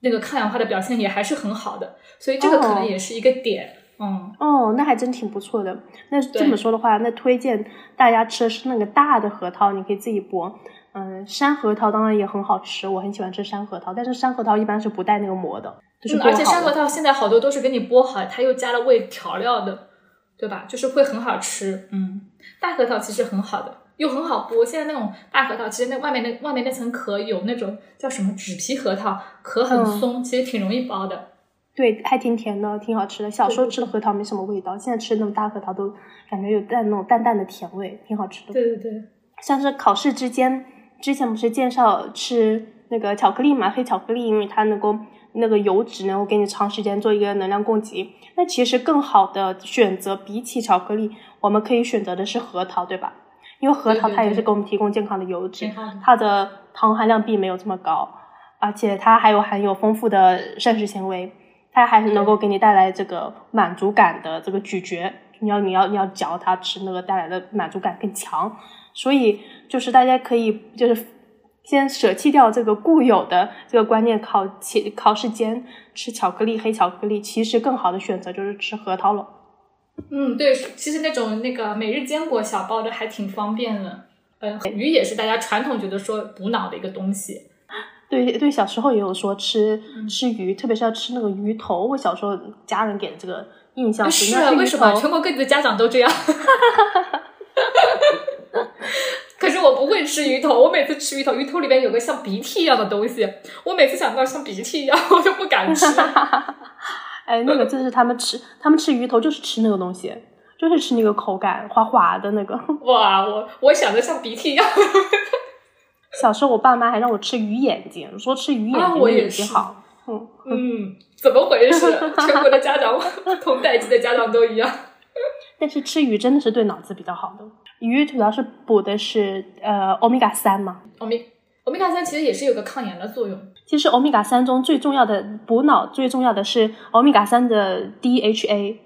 那个抗氧化的表现也还是很好的，所以这个可能也是一个点。嗯，哦，那还真挺不错的。那这么说的话，那推荐大家吃的是那个大的核桃，你可以自己剥。嗯，山核桃当然也很好吃，我很喜欢吃山核桃，但是山核桃一般是不带那个膜的，就是嗯，而且山核桃现在好多都是给你剥好，它又加了味调料的，对吧？就是会很好吃。嗯，大核桃其实很好的，又很好剥。现在那种大核桃，其实那外面那外面那层壳有那种叫什么纸皮核桃，壳很嗯松，其实挺容易剥的。对，还挺甜的，挺好吃的。小时候吃的核桃没什么味道，现在吃那种大核桃都感觉有带那种淡淡的甜味，挺好吃的。对对对，像是考试之间，之前不是介绍吃那个巧克力嘛，黑巧克力，因为它能够那个油脂能够给你长时间做一个能量供给。那其实更好的选择，比起巧克力，我们可以选择的是核桃，对吧？因为核桃它也是给我们提供健康的油脂。它的糖含量并没有这么高，而且它还有含有丰富的膳食纤维，它还是能够给你带来这个满足感的这个咀嚼。你要你要你要嚼它吃那个带来的满足感更强，所以就是大家可以就是先舍弃掉这个固有的这个观念，考期考试间吃巧克力黑巧克力，其实更好的选择就是吃核桃了。嗯，对，其实那种那个每日坚果小包的还挺方便的。嗯，鱼也是大家传统觉得说补脑的一个东西。对对，小时候也有说吃嗯吃鱼，特别是要吃那个鱼头。我小时候家人给的这个印象是啊，那吃鱼为什么头全国各地的家长都这样？可是我不会吃鱼头，我每次吃鱼头，鱼头里面有个像鼻涕一样的东西，我每次想到像鼻涕一样，我就不敢吃。哎，那个就是他们吃，他们吃鱼头就是吃那个东西，就是吃那个口感滑滑的那个。哇，我我想的像鼻涕一样。小时候我爸妈还让我吃鱼眼睛，说吃鱼眼啊睛眼睛好。嗯，嗯，怎么回事？全国的家长，同代际的家长都一样。但是吃鱼真的是对脑子比较好的。鱼主要是补的是呃欧米伽三嘛。欧米欧米伽三其实也是有个抗炎的作用。其实欧米伽三中最重要的补脑最重要的是欧米伽三的 DHA，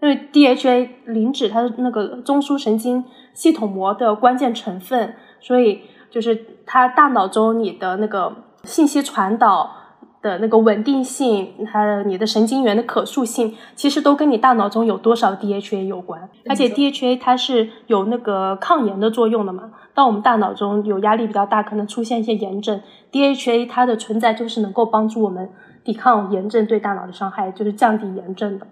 因为 DHA 磷脂它是那个中枢神经系统膜的关键成分，所以就是它大脑中你的那个信息传导的那个稳定性，还有你的神经元的可塑性，其实都跟你大脑中有多少 DHA 有关。而且 DHA 它是有那个抗炎的作用的嘛。当我们大脑中有压力比较大，可能出现一些炎症，DHA 它的存在就是能够帮助我们抵抗炎症对大脑的伤害，就是降低炎症的。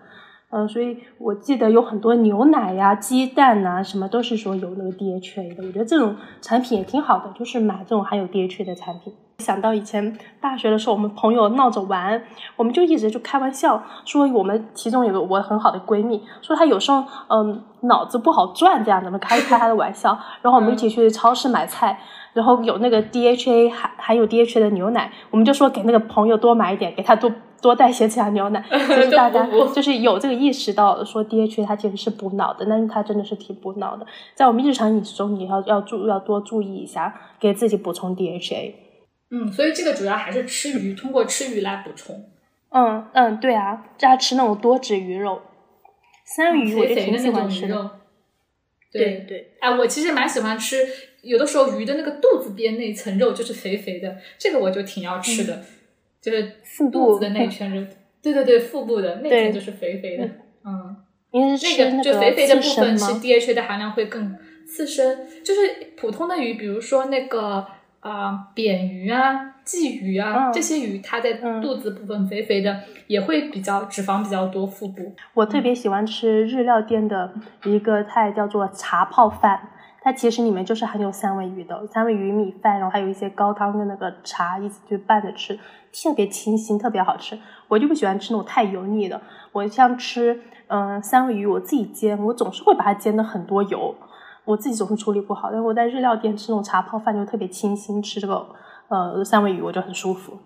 嗯、所以我记得有很多牛奶呀、鸡蛋呐、什么都是说有那个 DHA 的。我觉得这种产品也挺好的，就是买这种含有 DHA 的产品。想到以前大学的时候，我们朋友闹着玩，我们就一直就开玩笑说，我们其中有个我很好的闺蜜，说她有时候嗯脑子不好转这样子，我们开开她的玩笑，然后我们一起去超市买菜，然后有那个 DHA 含含有 DHA 的牛奶，我们就说给那个朋友多买一点，给他多多带些这样牛奶，就是大家就是有这个意识到说 DHA 它其实是补脑的，但是它真的是挺补脑的，在我们日常饮食中，你要要注要多注意一下，给自己补充 DHA。嗯，所以这个主要还是吃鱼，通过吃鱼来补充。嗯嗯，对啊，就要吃那种多脂鱼肉，三文鱼我就挺肥肥的那喜欢吃的。种鱼肉。对对，哎，我其实蛮喜欢吃，有的时候鱼的那个肚子边那层肉就是肥肥的，这个我就挺要吃的，就是腹部肚子的那圈肉。对对对，腹部的那对层就是肥肥的。嗯，因为是那个就肥肥的部分吃？DHA 的含量会更刺身，就是普通的鱼，比如说那个啊、扁鱼啊、鲫鱼啊、嗯这些鱼，它在嗯肚子部分肥肥的，也会比较脂肪比较多，腹部。我特别喜欢吃日料店的一个菜，叫做茶泡饭。它其实里面就是含有三文鱼的，三文鱼米饭，然后还有一些高汤跟那个茶一起去拌着吃，特别清新，特别好吃。我就不喜欢吃那种太油腻的。我像吃嗯、呃三文鱼，我自己煎，我总是会把它煎的很多油，我自己总是处理不好。但我在日料店吃那种茶泡饭就特别清新，吃这个呃三文鱼我就很舒服。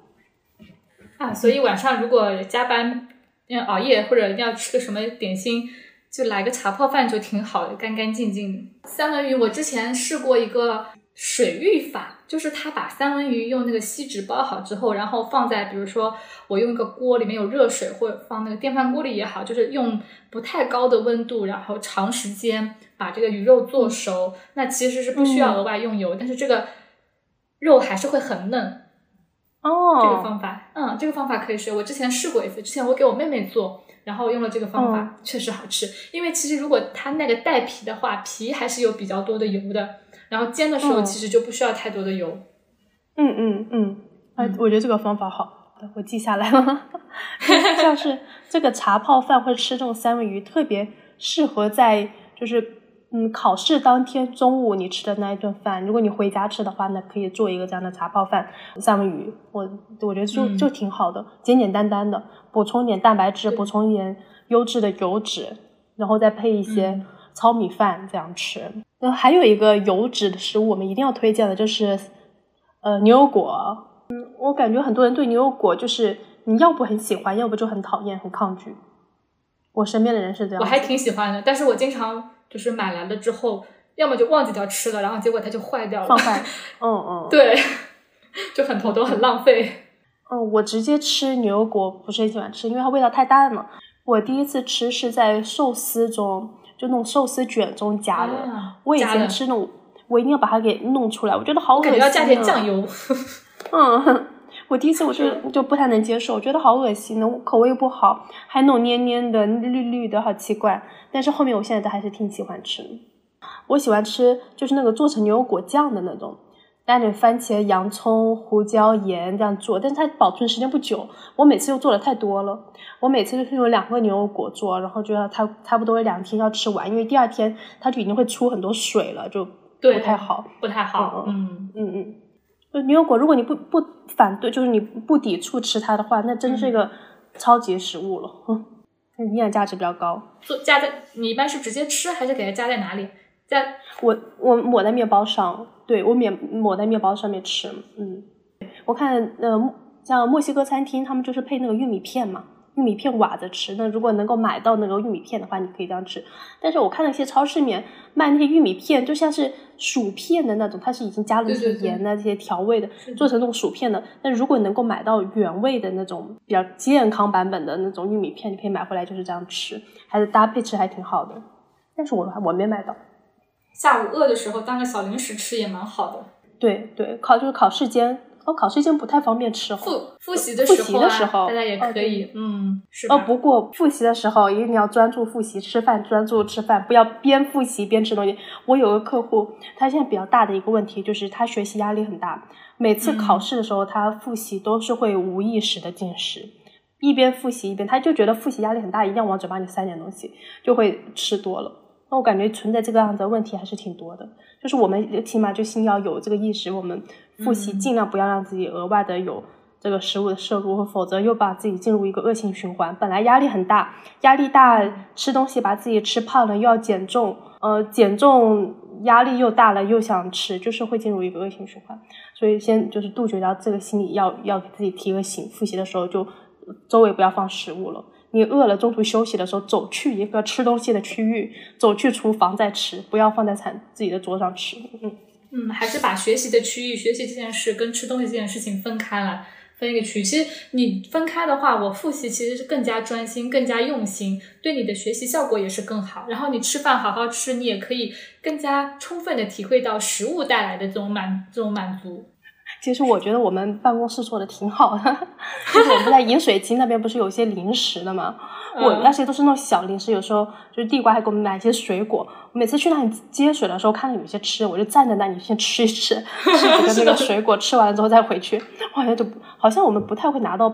啊，所以晚上如果加班要熬夜或者要吃个什么点心，就来个茶泡饭就挺好的，干干净净。三文鱼我之前试过一个水浴法，就是他把三文鱼用那个锡纸包好之后，然后放在比如说我用一个锅里面有热水，或者放那个电饭锅里也好，就是用不太高的温度，然后长时间把这个鱼肉做熟。那其实是不需要额外用油，但是这个肉还是会很嫩。哦，这个方法，嗯，这个方法可以学。我之前试过一次，之前我给我妹妹做，然后用了这个方法，确实好吃。因为其实如果它那个带皮的话，皮还是有比较多的油的，然后煎的时候其实就不需要太多的油。嗯嗯嗯，哎，我觉得这个方法好，我记下来了。像是这个茶泡饭或者吃这种三文鱼，特别适合在就是嗯考试当天中午你吃的那一顿饭。如果你回家吃的话，那可以做一个这样的茶泡饭三文鱼，我我觉得就就挺好的，简简单单的，补充点蛋白质，补充一点优质的油脂，然后再配一些糙米饭这样吃。那还有一个油脂的食物，我们一定要推荐的就是呃牛油果。嗯，我感觉很多人对牛油果就是你要不很喜欢，要不就很讨厌、很抗拒。我身边的人是这样，我还挺喜欢的，但是我经常就是买来了之后，要么就忘记掉吃了，然后结果它就坏掉了，放坏。嗯嗯，对，就很头痛，很浪费。嗯，我直接吃牛油果不是很喜欢吃，因为它味道太淡了。我第一次吃是在寿司中，就那种寿司卷中夹的。我以前吃那种，我一定要把它给弄出来，我觉得好恶心。要加点酱油。嗯，我第一次我就就不太能接受，我觉得好恶心的，口味又不好，还那种黏黏的、绿绿的，好奇怪。但是后面我现在都还是挺喜欢吃的。我喜欢吃就是那个做成牛油果酱的那种，加点番茄、洋葱、胡椒、盐这样做，但是它保存时间不久。我每次又做的太多了，我每次就是用两个牛油果做，然后就要它差不多两天要吃完，因为第二天它就已经会出很多水了，就不太好，不太好。嗯嗯嗯。牛油果，如果你不不反对，就是你不抵触吃它的话，那真是一个超级食物了，营养价值比较高。做加在你一般是直接吃，还是给它加在哪里？在我我抹在面包上，对我免抹在面包上面吃。嗯，我看呃像墨西哥餐厅，他们就是配那个玉米片嘛。玉米片瓦着吃，那如果能够买到那个玉米片的话，你可以这样吃。但是我看那些超市里面卖那些玉米片，就像是薯片的那种，它是已经加了一些盐的这些调味的，做成那种薯片的。但如果能够买到原味的那种比较健康版本的那种玉米片，你可以买回来就是这样吃，还是搭配吃还挺好的。但是我我没买到。下午饿的时候当个小零食吃也蛮好的。对对，考就是考试间。哦，考试前不太方便吃。复复习的时候，大家也可以，嗯，是哦，不过复习的时候一定要专注复习，吃饭专注吃饭，不要边复习边吃东西。我有个客户，他现在比较大的一个问题就是他学习压力很大，每次考试的时候他复习都是会无意识的进食，一边复习一边他就觉得复习压力很大，一定要往嘴巴里塞点东西，就会吃多了。那我感觉存在这个样子的问题还是挺多的，就是我们起码就先要有这个意识，我们。复习尽量不要让自己额外的有这个食物的摄入，否则又把自己进入一个恶性循环。本来压力很大，压力大吃东西把自己吃胖了，又要减重，呃，减重压力又大了，又想吃，就是会进入一个恶性循环。所以先就是杜绝掉这个心理，要要给自己提个醒，复习的时候就周围不要放食物了。你饿了中途休息的时候，走去一个吃东西的区域，走去厨房再吃，不要放在餐自己的桌上吃。嗯。嗯，还是把学习的区域、学习这件事跟吃东西这件事情分开来，分一个区域。其实你分开的话，我复习其实是更加专心、更加用心，对你的学习效果也是更好。然后你吃饭好好吃，你也可以更加充分的体会到食物带来的这种满、这种满足。其实我觉得我们办公室做的挺好的，就是我们在饮水机那边不是有些零食的吗？我那些都是那种小零食，有时候就是地瓜还给我们买一些水果。每次去那里接水的时候，看到有些吃，我就站在那里先吃一吃，吃几个 那个水果，吃完了之后再回去。好像就好像我们不太会拿到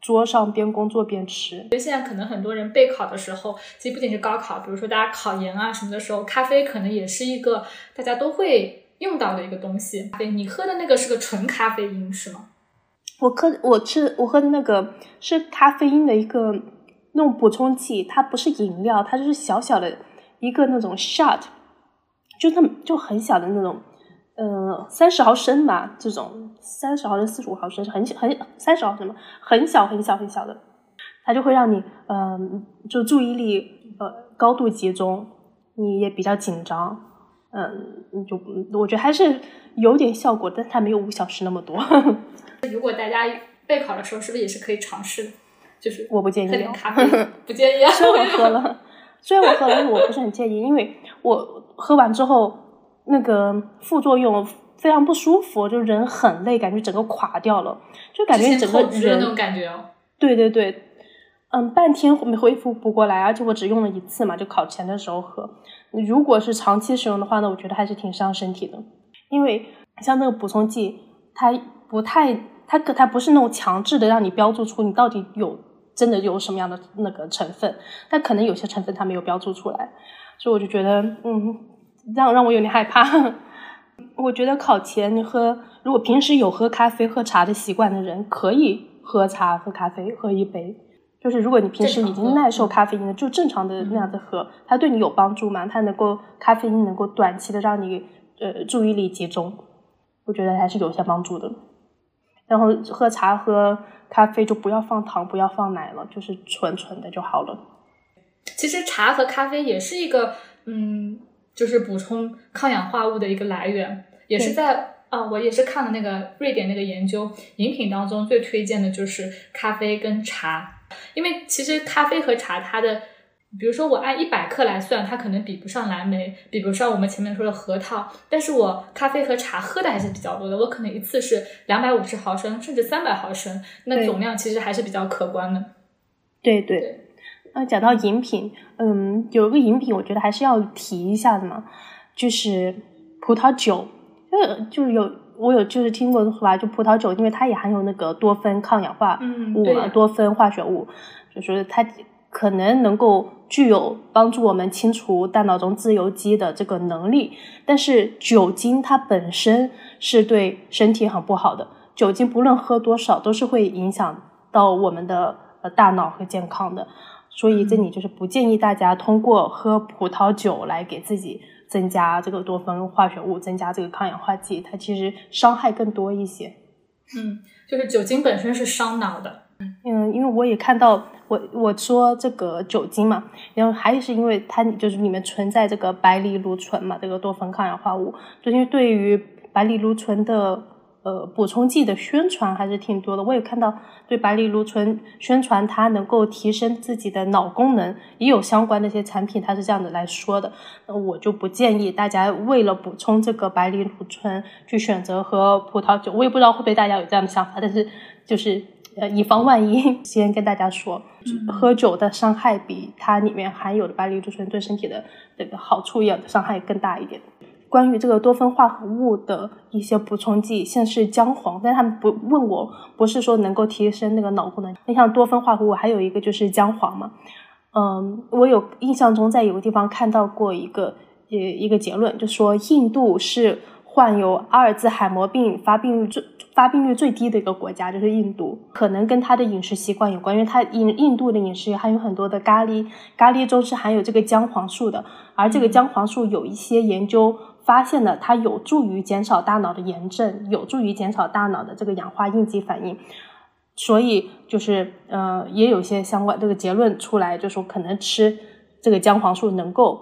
桌上边工作边吃。因为现在可能很多人备考的时候，其实不仅是高考，比如说大家考研啊什么的时候，咖啡可能也是一个大家都会。用到的一个东西，对你喝的那个是个纯咖啡因是吗？我喝我吃我喝的那个是咖啡因的一个那种补充剂，它不是饮料，它就是小小的一个那种 shot，就那么就很小的那种，呃，三十毫升吧，这种三十毫升、四十五毫升是很小很三十毫升嘛，很小很小很小的，它就会让你嗯，就注意力呃高度集中，你也比较紧张。嗯，就我觉得还是有点效果，但它没有五小时那么多。如果大家备考的时候，是不是也是可以尝试的？就是我不建议喝点咖啡，不建议。啊虽然我喝了，虽然我喝了，但是我不是很建议，因为我喝完之后那个副作用非常不舒服，就人很累，感觉整个垮掉了，就感觉整个人那种感觉哦。对对对，嗯，半天恢复不过来，而且我只用了一次嘛，就考前的时候喝。如果是长期使用的话呢，我觉得还是挺伤身体的，因为像那个补充剂，它不太，它可它不是那种强制的让你标注出你到底有真的有什么样的那个成分，但可能有些成分它没有标注出来，所以我就觉得，嗯，让让我有点害怕。我觉得考前喝，如果平时有喝咖啡、喝茶的习惯的人，可以喝茶、喝咖啡，喝一杯。就是如果你平时已经耐受咖啡因了，就正常的那样子喝，它对你有帮助吗？它能够咖啡因能够短期的让你呃注意力集中，我觉得还是有些帮助的。然后喝茶喝咖啡就不要放糖，不要放奶了，就是纯纯的就好了。其实茶和咖啡也是一个嗯，就是补充抗氧化物的一个来源，也是在啊，我也是看了那个瑞典那个研究，饮品当中最推荐的就是咖啡跟茶。因为其实咖啡和茶，它的，比如说我按一百克来算，它可能比不上蓝莓，比不上我们前面说的核桃。但是我咖啡和茶喝的还是比较多的，我可能一次是两百五十毫升，甚至三百毫升，那总量其实还是比较可观的。对对。那讲到饮品，嗯，有一个饮品我觉得还是要提一下的嘛，就是葡萄酒，呃就是有。我有就是听过说法，就葡萄酒，因为它也含有那个多酚抗氧化物嘛，多酚化学物，就是它可能能够具有帮助我们清除大脑中自由基的这个能力。但是酒精它本身是对身体很不好的，酒精不论喝多少都是会影响到我们的呃大脑和健康的。所以这里就是不建议大家通过喝葡萄酒来给自己。增加这个多酚化学物，增加这个抗氧化剂，它其实伤害更多一些。嗯，就是酒精本身是伤脑的。嗯，因为我也看到，我我说这个酒精嘛，然后还是因为它就是里面存在这个白藜芦醇嘛，这个多酚抗氧化物，就因为对于白藜芦醇的。呃，补充剂的宣传还是挺多的。我也看到对白藜芦醇宣传它能够提升自己的脑功能，也有相关的一些产品，它是这样子来说的。那我就不建议大家为了补充这个白藜芦醇去选择喝葡萄酒。我也不知道会不会大家有这样的想法，但是就是呃，以防万一，先跟大家说，喝酒的伤害比它里面含有的白藜芦醇对身体的这个好处要伤害更大一点。关于这个多酚化合物的一些补充剂，像是姜黄，但他们不问我，不是说能够提升那个脑功能。那像多酚化合物，还有一个就是姜黄嘛。嗯，我有印象中在有个地方看到过一个呃一个结论，就说印度是患有阿尔兹海默病发病率最发病率最低的一个国家，就是印度，可能跟他的饮食习惯有关，因为他印印度的饮食含有很多的咖喱，咖喱中是含有这个姜黄素的，而这个姜黄素有一些研究。发现了它有助于减少大脑的炎症，有助于减少大脑的这个氧化应激反应，所以就是呃也有一些相关这个结论出来，就说可能吃这个姜黄素能够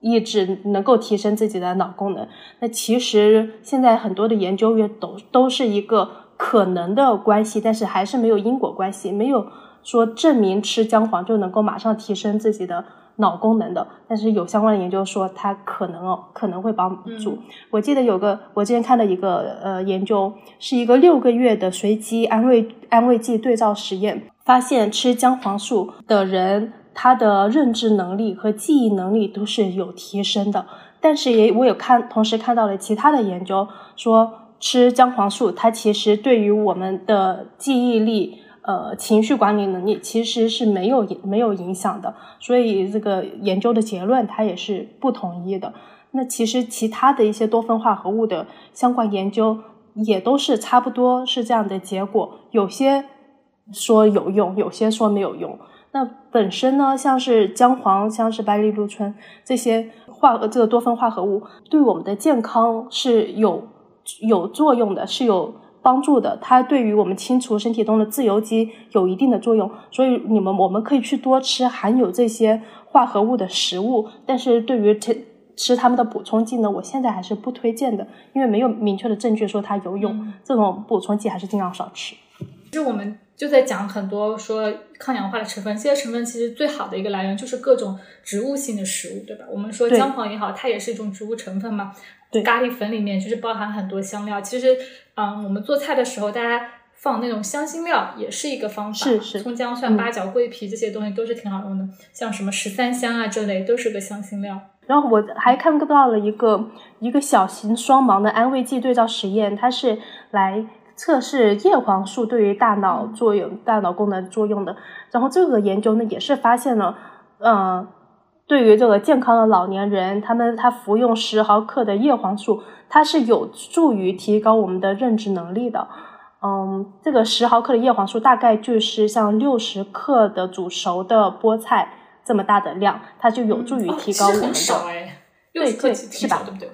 抑制，能够提升自己的脑功能。那其实现在很多的研究也都都是一个可能的关系，但是还是没有因果关系，没有说证明吃姜黄就能够马上提升自己的。脑功能的，但是有相关的研究说它可能哦可能会帮助。我记得有个我之前看的一个呃研究，是一个六个月的随机安慰安慰剂对照实验，发现吃姜黄素的人，他的认知能力和记忆能力都是有提升的。但是也我有看，同时看到了其他的研究说吃姜黄素，它其实对于我们的记忆力。呃，情绪管理能力其实是没有没有影响的，所以这个研究的结论它也是不统一的。那其实其他的一些多酚化合物的相关研究也都是差不多是这样的结果，有些说有用，有些说没有用。那本身呢，像是姜黄、像是白藜芦醇这些化这个多酚化合物，对我们的健康是有有作用的，是有。帮助的，它对于我们清除身体中的自由基有一定的作用，所以你们我们可以去多吃含有这些化合物的食物。但是对于吃吃它们的补充剂呢，我现在还是不推荐的，因为没有明确的证据说它有用。这种补充剂还是尽量少吃。其实我们就在讲很多说抗氧化的成分，这些成分其实最好的一个来源就是各种植物性的食物，对吧？我们说姜黄也好，它也是一种植物成分嘛。对，咖喱粉里面就是包含很多香料。其实，嗯，我们做菜的时候，大家放那种香辛料也是一个方法，是是葱姜蒜、嗯八角、桂皮这些东西都是挺好用的，像什么十三香啊这类都是个香辛料。然后我还看到了一个一个小型双盲的安慰剂对照实验，它是来测试叶黄素对于大脑作用、大脑功能作用的。然后这个研究呢，也是发现了，呃，对于这个健康的老年人，他们他服用十毫克的叶黄素，它是有助于提高我们的认知能力的。嗯，这个十毫克的叶黄素大概就是像六十克的煮熟的菠菜这么大的量，它就有助于哦提高我们的。对十克对是吧对不对？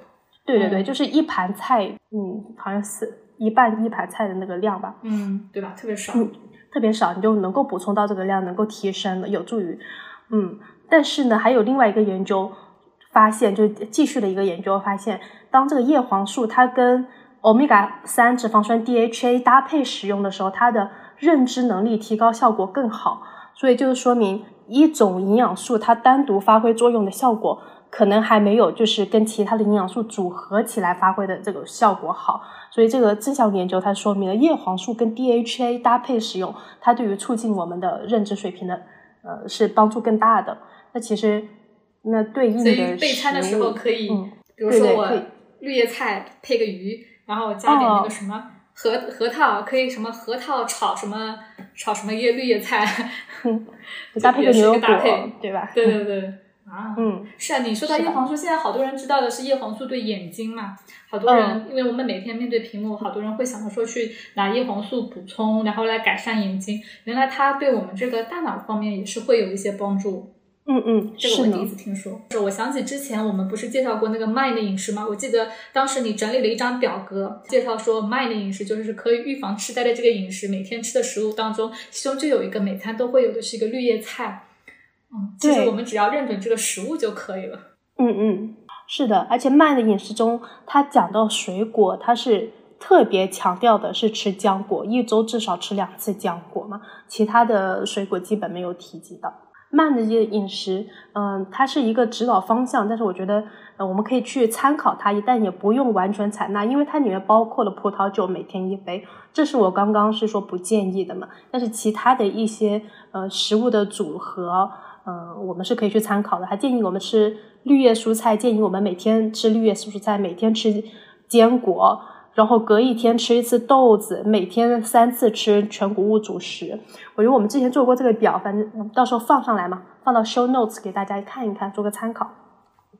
对对对，嗯就是一盘菜，嗯，好像是一半一盘菜的那个量吧，嗯，对吧？特别少。嗯特别少，你就能够补充到这个量，能够提升的，有助于，嗯。但是呢，还有另外一个研究发现，就继续的一个研究发现，当这个叶黄素它跟欧米伽三脂肪酸 DHA 搭配使用的时候，它的认知能力提高效果更好。所以就是说明一种营养素它单独发挥作用的效果，可能还没有就是跟其他的营养素组合起来发挥的这个效果好。所以这个这项研究它说明了叶黄素跟 DHA 搭配使用，它对于促进我们的认知水平的呃是帮助更大的。那其实那对应所以的备餐的时候可以，嗯比如说我绿叶菜配个鱼，然后加点那哦个什么核核桃，可以什么核桃炒什么炒什么叶绿叶菜，搭配也是一个牛油果个搭配，对吧？对对对，啊，嗯，是啊，你说到叶黄素，现在好多人知道的是叶黄素对眼睛嘛，好多嗯人，因为我们每天面对屏幕，好多人会想着说去拿叶黄素补充，然后来改善眼睛，原来它对我们这个大脑方面也是会有一些帮助。嗯嗯，这个我第一，次听说。是我想起之前我们不是介绍过那个 MIND 饮食吗？我记得当时你整理了一张表格，介绍说 MIND 饮食就是可以预防痴呆的这个饮食，每天吃的食物当中，其中就有一个每餐都会有的是一个绿叶菜。嗯，其实我们只要认准这个食物就可以了。嗯嗯，是的，而且慢的饮食中，它讲到水果，它是特别强调的是吃浆果，一周至少吃两次浆果嘛，其他的水果基本没有提及到。慢的这个饮食，嗯、它是一个指导方向，但是我觉得，呃，我们可以去参考它，但也不用完全采纳，因为它里面包括了葡萄酒每天一杯，这是我刚刚是说不建议的嘛。但是其他的一些呃食物的组合，呃，我们是可以去参考的。还建议我们吃绿叶蔬菜，建议我们每天吃绿叶蔬菜，每天吃坚果，然后隔一天吃一次豆子，每天三次吃全谷物主食。我觉得我们之前做过这个表，反正到时候放上来嘛，放到 show notes 给大家看一看，做个参考。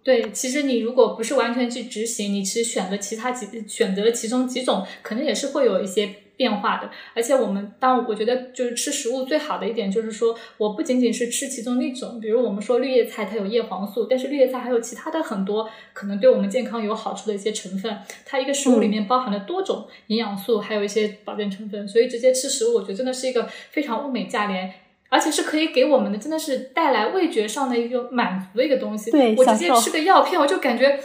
对，其实你如果不是完全去执行，你其实选择其他几选择其中几种，可能也是会有一些变化的。而且我们当我觉得就是吃食物最好的一点就是说，我不仅仅是吃其中一种，比如我们说绿叶菜它有叶黄素，但是绿叶菜还有其他的很多可能对我们健康有好处的一些成分。它一个食物里面包含了多种营养素，还有一些保健成分，所以直接吃食物，我觉得真的是一个非常物美价廉。而且是可以给我们的，真的是带来味觉上的一个满足的一个东西。对我直接吃个药片，我就感觉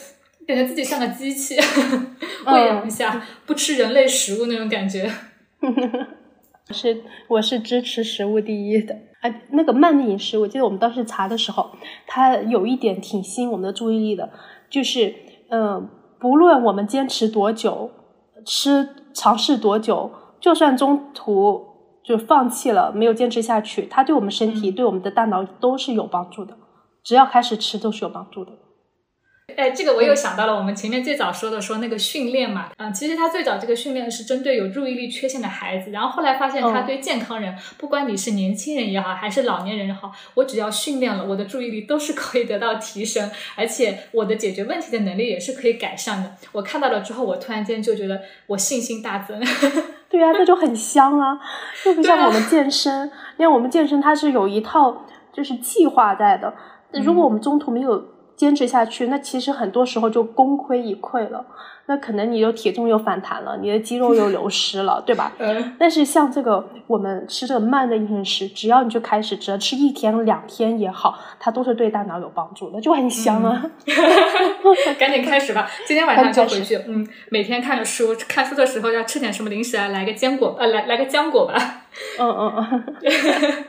感觉自己像个机器，喂养一下，不吃人类食物那种感觉。是，我是支持食物第一的。哎，那个慢的饮食，我记得我们当时查的时候，它有一点挺吸引我们的注意力的，就是，嗯、不论我们坚持多久，吃尝试多久，就算中途就放弃了，没有坚持下去，它对我们身体、嗯对我们的大脑都是有帮助的。只要开始吃，都是有帮助的。哎，这个我又想到了我们前面最早说的，说那个训练嘛，嗯、其实他最早这个训练是针对有注意力缺陷的孩子，然后后来发现他嗯对健康人，不管你是年轻人也好，还是老年人也好，我只要训练了，我的注意力都是可以得到提升，而且我的解决问题的能力也是可以改善的。我看到了之后，我突然间就觉得我信心大增。对啊，这就很香啊！就不像我们健身，因为我们健身它是有一套就是计划在的。那如果我们中途没有坚持下去，那其实很多时候就功亏一篑了。那可能你的体重又反弹了，你的肌肉又流失了，对吧？嗯，但是像这个我们吃这个慢的饮食，只要你就开始只要吃一天两天也好，它都是对大脑有帮助的，就很香啊！赶紧开始吧，今天晚上就回去。嗯，每天看着书，看书的时候要吃点什么零食啊，来个坚果，呃，来来个浆果吧，嗯嗯嗯，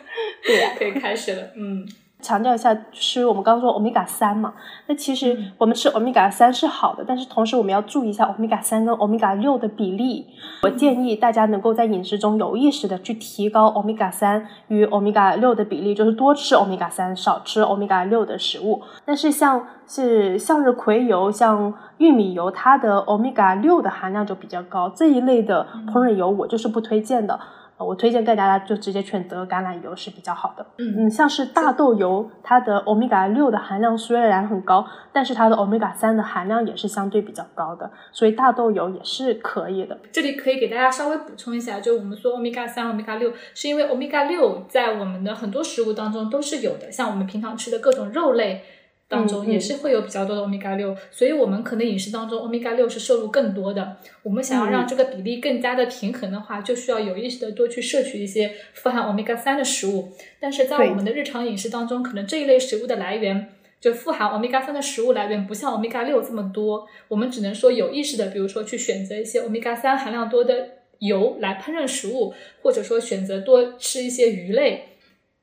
对呀、可以开始了。嗯。强调一下，是我们刚刚说欧米伽三嘛？那其实我们吃欧米伽三是好的，但是同时我们要注意一下欧米伽三跟欧米伽六的比例。我建议大家能够在饮食中有意识的去提高欧米伽三与欧米伽六的比例，就是多吃欧米伽三，少吃欧米伽六的食物。但是像是向日葵油、像玉米油，它的欧米伽六的含量就比较高，这一类的烹饪油我就是不推荐的。我推荐给大家就直接选择橄榄油是比较好的。嗯嗯，像是大豆油，它的欧米伽六的含量虽然很高，但是它的欧米伽三的含量也是相对比较高的，所以大豆油也是可以的。这里可以给大家稍微补充一下，就我们说欧米伽三、欧米伽六，是因为欧米伽六在我们的很多食物当中都是有的，像我们平常吃的各种肉类。当中也是会有比较多的欧米伽六，所以我们可能饮食当中欧米伽六是摄入更多的。我们想要让这个比例更加的平衡的话，就需要有意识的多去摄取一些富含欧米伽三的食物。但是在我们的日常饮食当中，可能这一类食物的来源，就富含欧米伽三的食物来源不像欧米伽六这么多。我们只能说有意识的，比如说去选择一些欧米伽三含量多的油来烹饪食物，或者说选择多吃一些鱼类，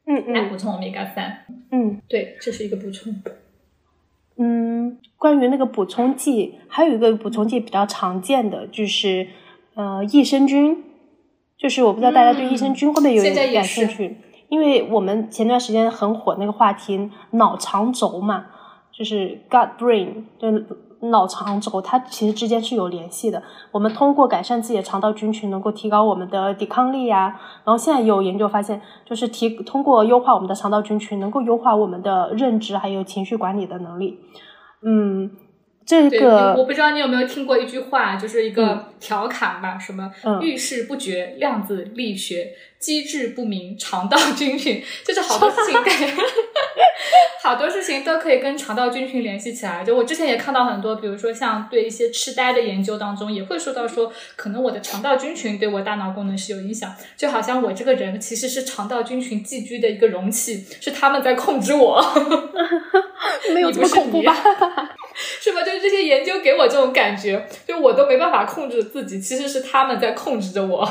嗯来补充欧米伽三。嗯对，这是一个补充。嗯，关于那个补充剂，还有一个补充剂比较常见的就是呃益生菌，就是我不知道大家对益生菌会不会有点感兴趣，因为我们前段时间很火那个话题脑肠轴嘛，就是 gut brain，就脑肠轴，它其实之间是有联系的。我们通过改善自己的肠道菌群，能够提高我们的抵抗力呀、然后现在有研究发现，就是提通过优化我们的肠道菌群，能够优化我们的认知还有情绪管理的能力。嗯，这对，个我不知道你有没有听过一句话，就是一个调侃吧，什么嗯遇事不决、量子力学、机智不明、肠道菌群，就是好多事情感觉，好多事情都可以跟肠道菌群联系起来。就我之前也看到很多，比如说像对一些痴呆的研究当中，也会说到说，可能我的肠道菌群对我大脑功能是有影响，就好像我这个人其实是肠道菌群寄居的一个容器，是他们在控制我。没有这么恐怖吧？是吧？就是这些研究给我这种感觉，就我都没办法控制自己，其实是他们在控制着我，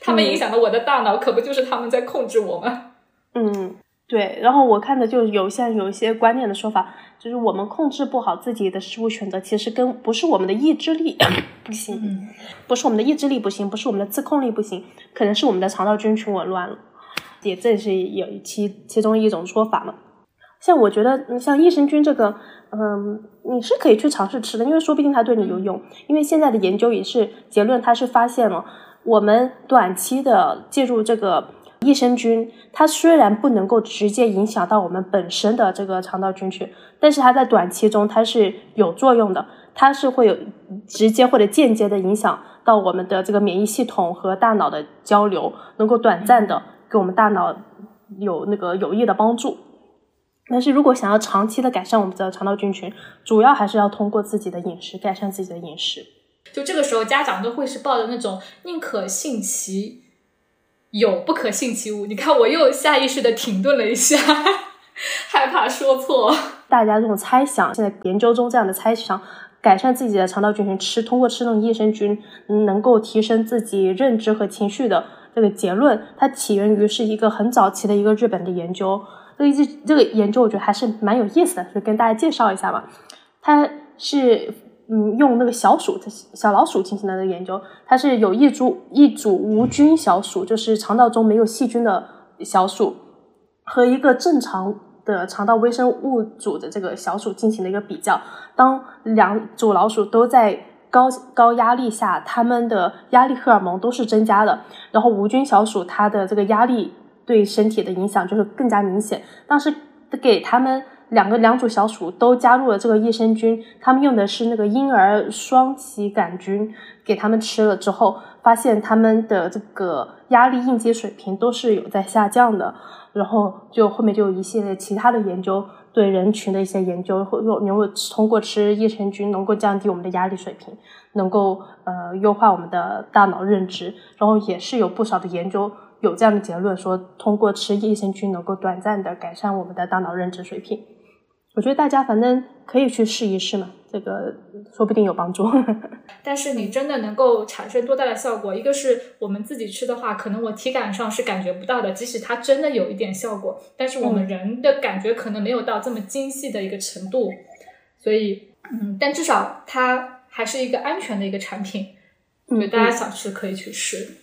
他们影响了我的大脑，可不就是他们在控制我吗？嗯，对。然后我看的就有像有一些观念的说法，就是我们控制不好自己的食物选择，其实跟不是我们的意志力 不行，嗯，不是我们的意志力不行，不是我们的自控力不行，可能是我们的肠道菌群紊乱了，也这是有其其中一种说法嘛。像我觉得，嗯像益生菌这个，嗯，你是可以去尝试吃的，因为说不定它对你有用。因为现在的研究也是结论，它是发现了我们短期的介入这个益生菌，它虽然不能够直接影响到我们本身的这个肠道菌群，但是它在短期中它是有作用的，它是会有直接或者间接的影响到我们的这个免疫系统和大脑的交流，能够短暂的给我们大脑有那个有益的帮助。但是如果想要长期的改善我们的肠道菌群，主要还是要通过自己的饮食改善自己的饮食。就这个时候，家长都会是抱着那种宁可信其有，不可信其无。你看，我又下意识的停顿了一下，害怕说错。大家这种猜想，现在研究中这样的猜想，改善自己的肠道菌群，吃通过吃那种益生菌，嗯能够提升自己认知和情绪的这个结论，它起源于是一个很早期的一个日本的研究。这个这这个研究我觉得还是蛮有意思的，就跟大家介绍一下吧。它是嗯用那个小鼠小老鼠进行的研究，它是有一株一组无菌小鼠，就是肠道中没有细菌的小鼠，和一个正常的肠道微生物组的这个小鼠进行了一个比较。当两组老鼠都在高高压力下，它们的压力荷尔蒙都是增加的，然后无菌小鼠它的这个压力对身体的影响就是更加明显。当时给他们两个两组小鼠都加入了这个益生菌，他们用的是那个婴儿双歧杆菌，给他们吃了之后，发现他们的这个压力应激水平都是有在下降的。然后就后面就有一系列其他的研究，对人群的一些研究，或能够通过吃益生菌能够降低我们的压力水平，能够呃优化我们的大脑认知。然后也是有不少的研究有这样的结论，说通过吃益生菌能够短暂的改善我们的大脑认知水平。我觉得大家反正可以去试一试嘛，这个说不定有帮助。但是你真的能够产生多大的效果？一个是我们自己吃的话，可能我体感上是感觉不到的，即使它真的有一点效果，但是我们人的感觉可能没有到这么精细的一个程度。所以，嗯，但至少它还是一个安全的一个产品，嗯对，大家想吃可以去试。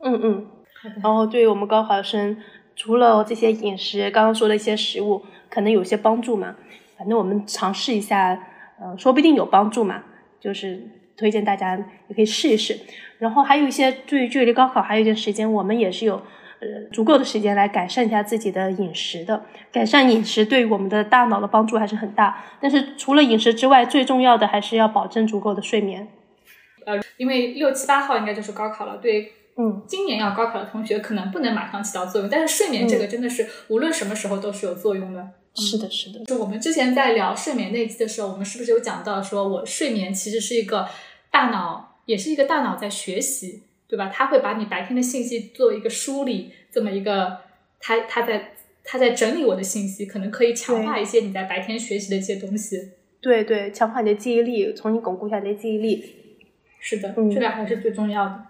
嗯嗯。然 后对于我们高考生，除了这些饮食，刚刚说的一些食物，可能有些帮助嘛。反正我们尝试一下，呃，说不定有帮助嘛。就是推荐大家也可以试一试。然后还有一些，对于距离高考还有一段时间，我们也是有呃足够的时间来改善一下自己的饮食的。改善饮食对于我们的大脑的帮助还是很大。但是除了饮食之外，最重要的还是要保证足够的睡眠。呃，因为六七八号应该就是高考了，对。嗯，今年要高考的同学可能不能马上起到作用，但是睡眠这个真的是无论什么时候都是有作用的。是的，是的。就我们之前在聊睡眠那期的时候，我们是不是有讲到说，我睡眠其实是一个大脑，也是一个大脑在学习，对吧？它会把你白天的信息做一个梳理，这么一个，它它在它在整理我的信息，可能可以强化一些你在白天学习的一些东西。对对，强化你的记忆力，重新巩固一下你的记忆力。是的，嗯这个还是最重要的。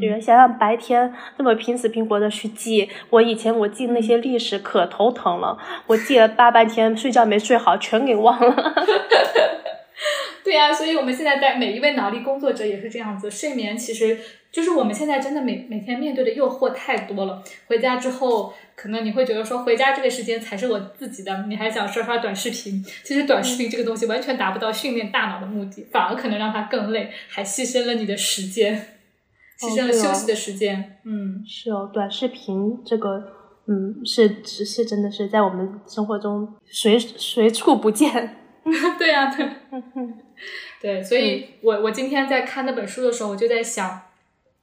对，想想白天那么拼死拼活的去记，我以前我记那些历史可头疼了，我记了大半天，睡觉没睡好，全给忘了。对呀、所以我们现在在每一位脑力工作者也是这样子，睡眠其实就是我们现在真的每每天面对的诱惑太多了。回家之后，可能你会觉得说，回家这个时间才是我自己的，你还想刷刷短视频。其实短视频这个东西完全达不到训练大脑的目的，反而可能让它更累，还牺牲了你的时间，牺牲了休息的时间。嗯，是哦，短视频这个，嗯，是是是真的是在我们生活中随随处不见。对呀、对。对，所以我我今天在看那本书的时候，我就在想，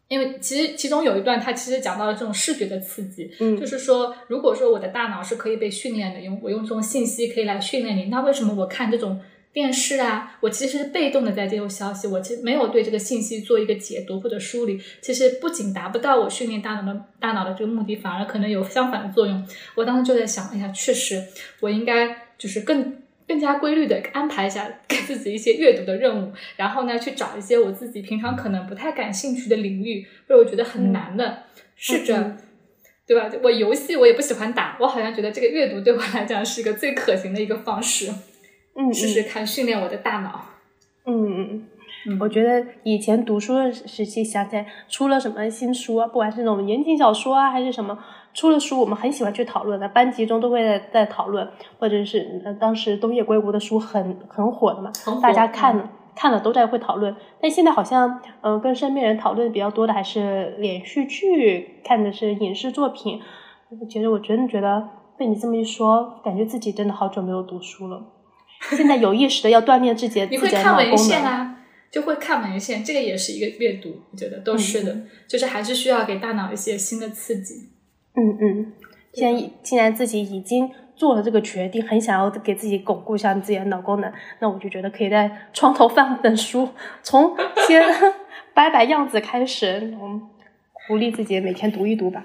因为其实其中有一段，它其实讲到了这种视觉的刺激，嗯就是说，如果说我的大脑是可以被训练的，用我用这种信息可以来训练你，那为什么我看这种电视啊，我其实是被动的在接受消息，我其实没有对这个信息做一个解读或者梳理，其实不仅达不到我训练大脑的大脑的这个目的，反而可能有相反的作用。我当时就在想，哎呀，确实，我应该就是更。更加规律的安排一下给自己一些阅读的任务，然后呢，去找一些我自己平常可能不太感兴趣的领域，或者我觉得很难的，试着，嗯对吧？我游戏我也不喜欢打，我好像觉得这个阅读对我来讲是一个最可行的一个方式，嗯，试试看训练我的大脑。嗯嗯嗯我觉得以前读书的时期，想起来出了什么新书啊，不管是那种言情小说啊，还是什么出了书，我们很喜欢去讨论的，班级中都会在在讨论，或者是呃当时东野圭吾的书很很火的嘛，大家看了、看了都在会讨论。但现在好像，嗯、跟身边人讨论比较多的还是连续剧，看的是影视作品。其实我真的觉得被你这么一说，感觉自己真的好久没有读书了。现在有意识的要锻炼自己的你自会看文己的脑功能。献啊，就会看文献，这个也是一个阅读，我觉得都是的，就是还是需要给大脑一些新的刺激。嗯嗯，既然既然自己已经做了这个决定，很想要给自己巩固一下自己的脑功能，那我就觉得可以在床头放本书，从先 摆摆样子开始，我们鼓励自己每天读一读吧。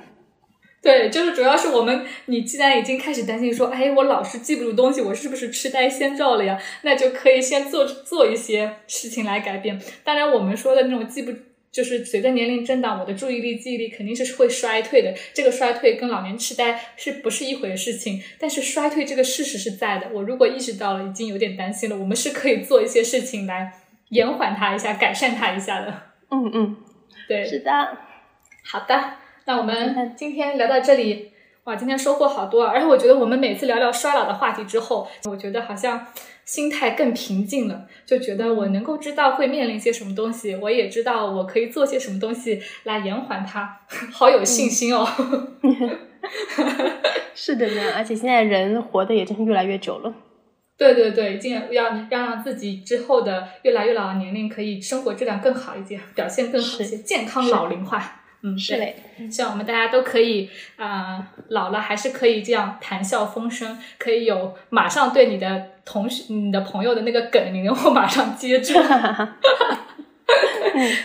对，就是主要是我们，你既然已经开始担心说，哎，我老是记不住东西，我是不是痴呆先兆了呀？那就可以先做做一些事情来改变。当然，我们说的那种记不，就是随着年龄增长，我的注意力、记忆力肯定是会衰退的。这个衰退跟老年痴呆是不是一回事情？但是衰退这个事实是在的。我如果意识到了，已经有点担心了，我们是可以做一些事情来延缓它一下，改善它一下的。嗯嗯，对，是的，好的，那我们今天聊到这里，哇，今天收获好多啊！而且我觉得我们每次聊聊衰老的话题之后，我觉得好像心态更平静了，就觉得我能够知道会面临些什么东西，我也知道我可以做些什么东西来延缓它，好有信心哦。是的呢，而且现在人活的也真是越来越久了。对对对，尽量要要让自己之后的越来越老的年龄可以生活质量更好一点，表现更好一些，健康老龄化。嗯，是嘞，希望我们大家都可以啊、呃老了还是可以这样谈笑风生，可以有马上对你的同学、你的朋友的那个梗，你能够马上接住，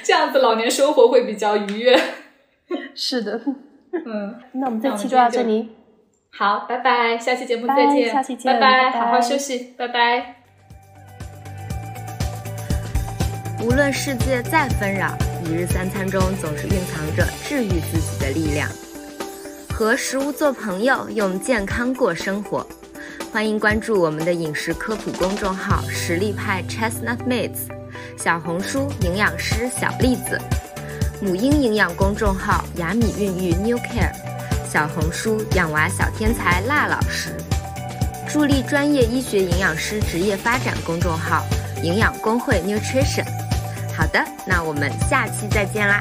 这样子老年生活会比较愉悦。是的。嗯，那我们这期就到这里，好，拜拜，下期节目再见，下期见，拜拜，好好休息，拜拜。无论世界再纷扰，一日三餐中总是蕴藏着治愈自己的力量。和食物做朋友，用健康过生活。欢迎关注我们的饮食科普公众号“实力派 Chestnut Mates”，小红书营养师小栗子，母婴营养公众号“雅米孕育 New Care”。小红书养娃小天才辣老师，助力专业医学营养师职业发展公众号营养工会 Nutrition。好的，那我们下期再见啦。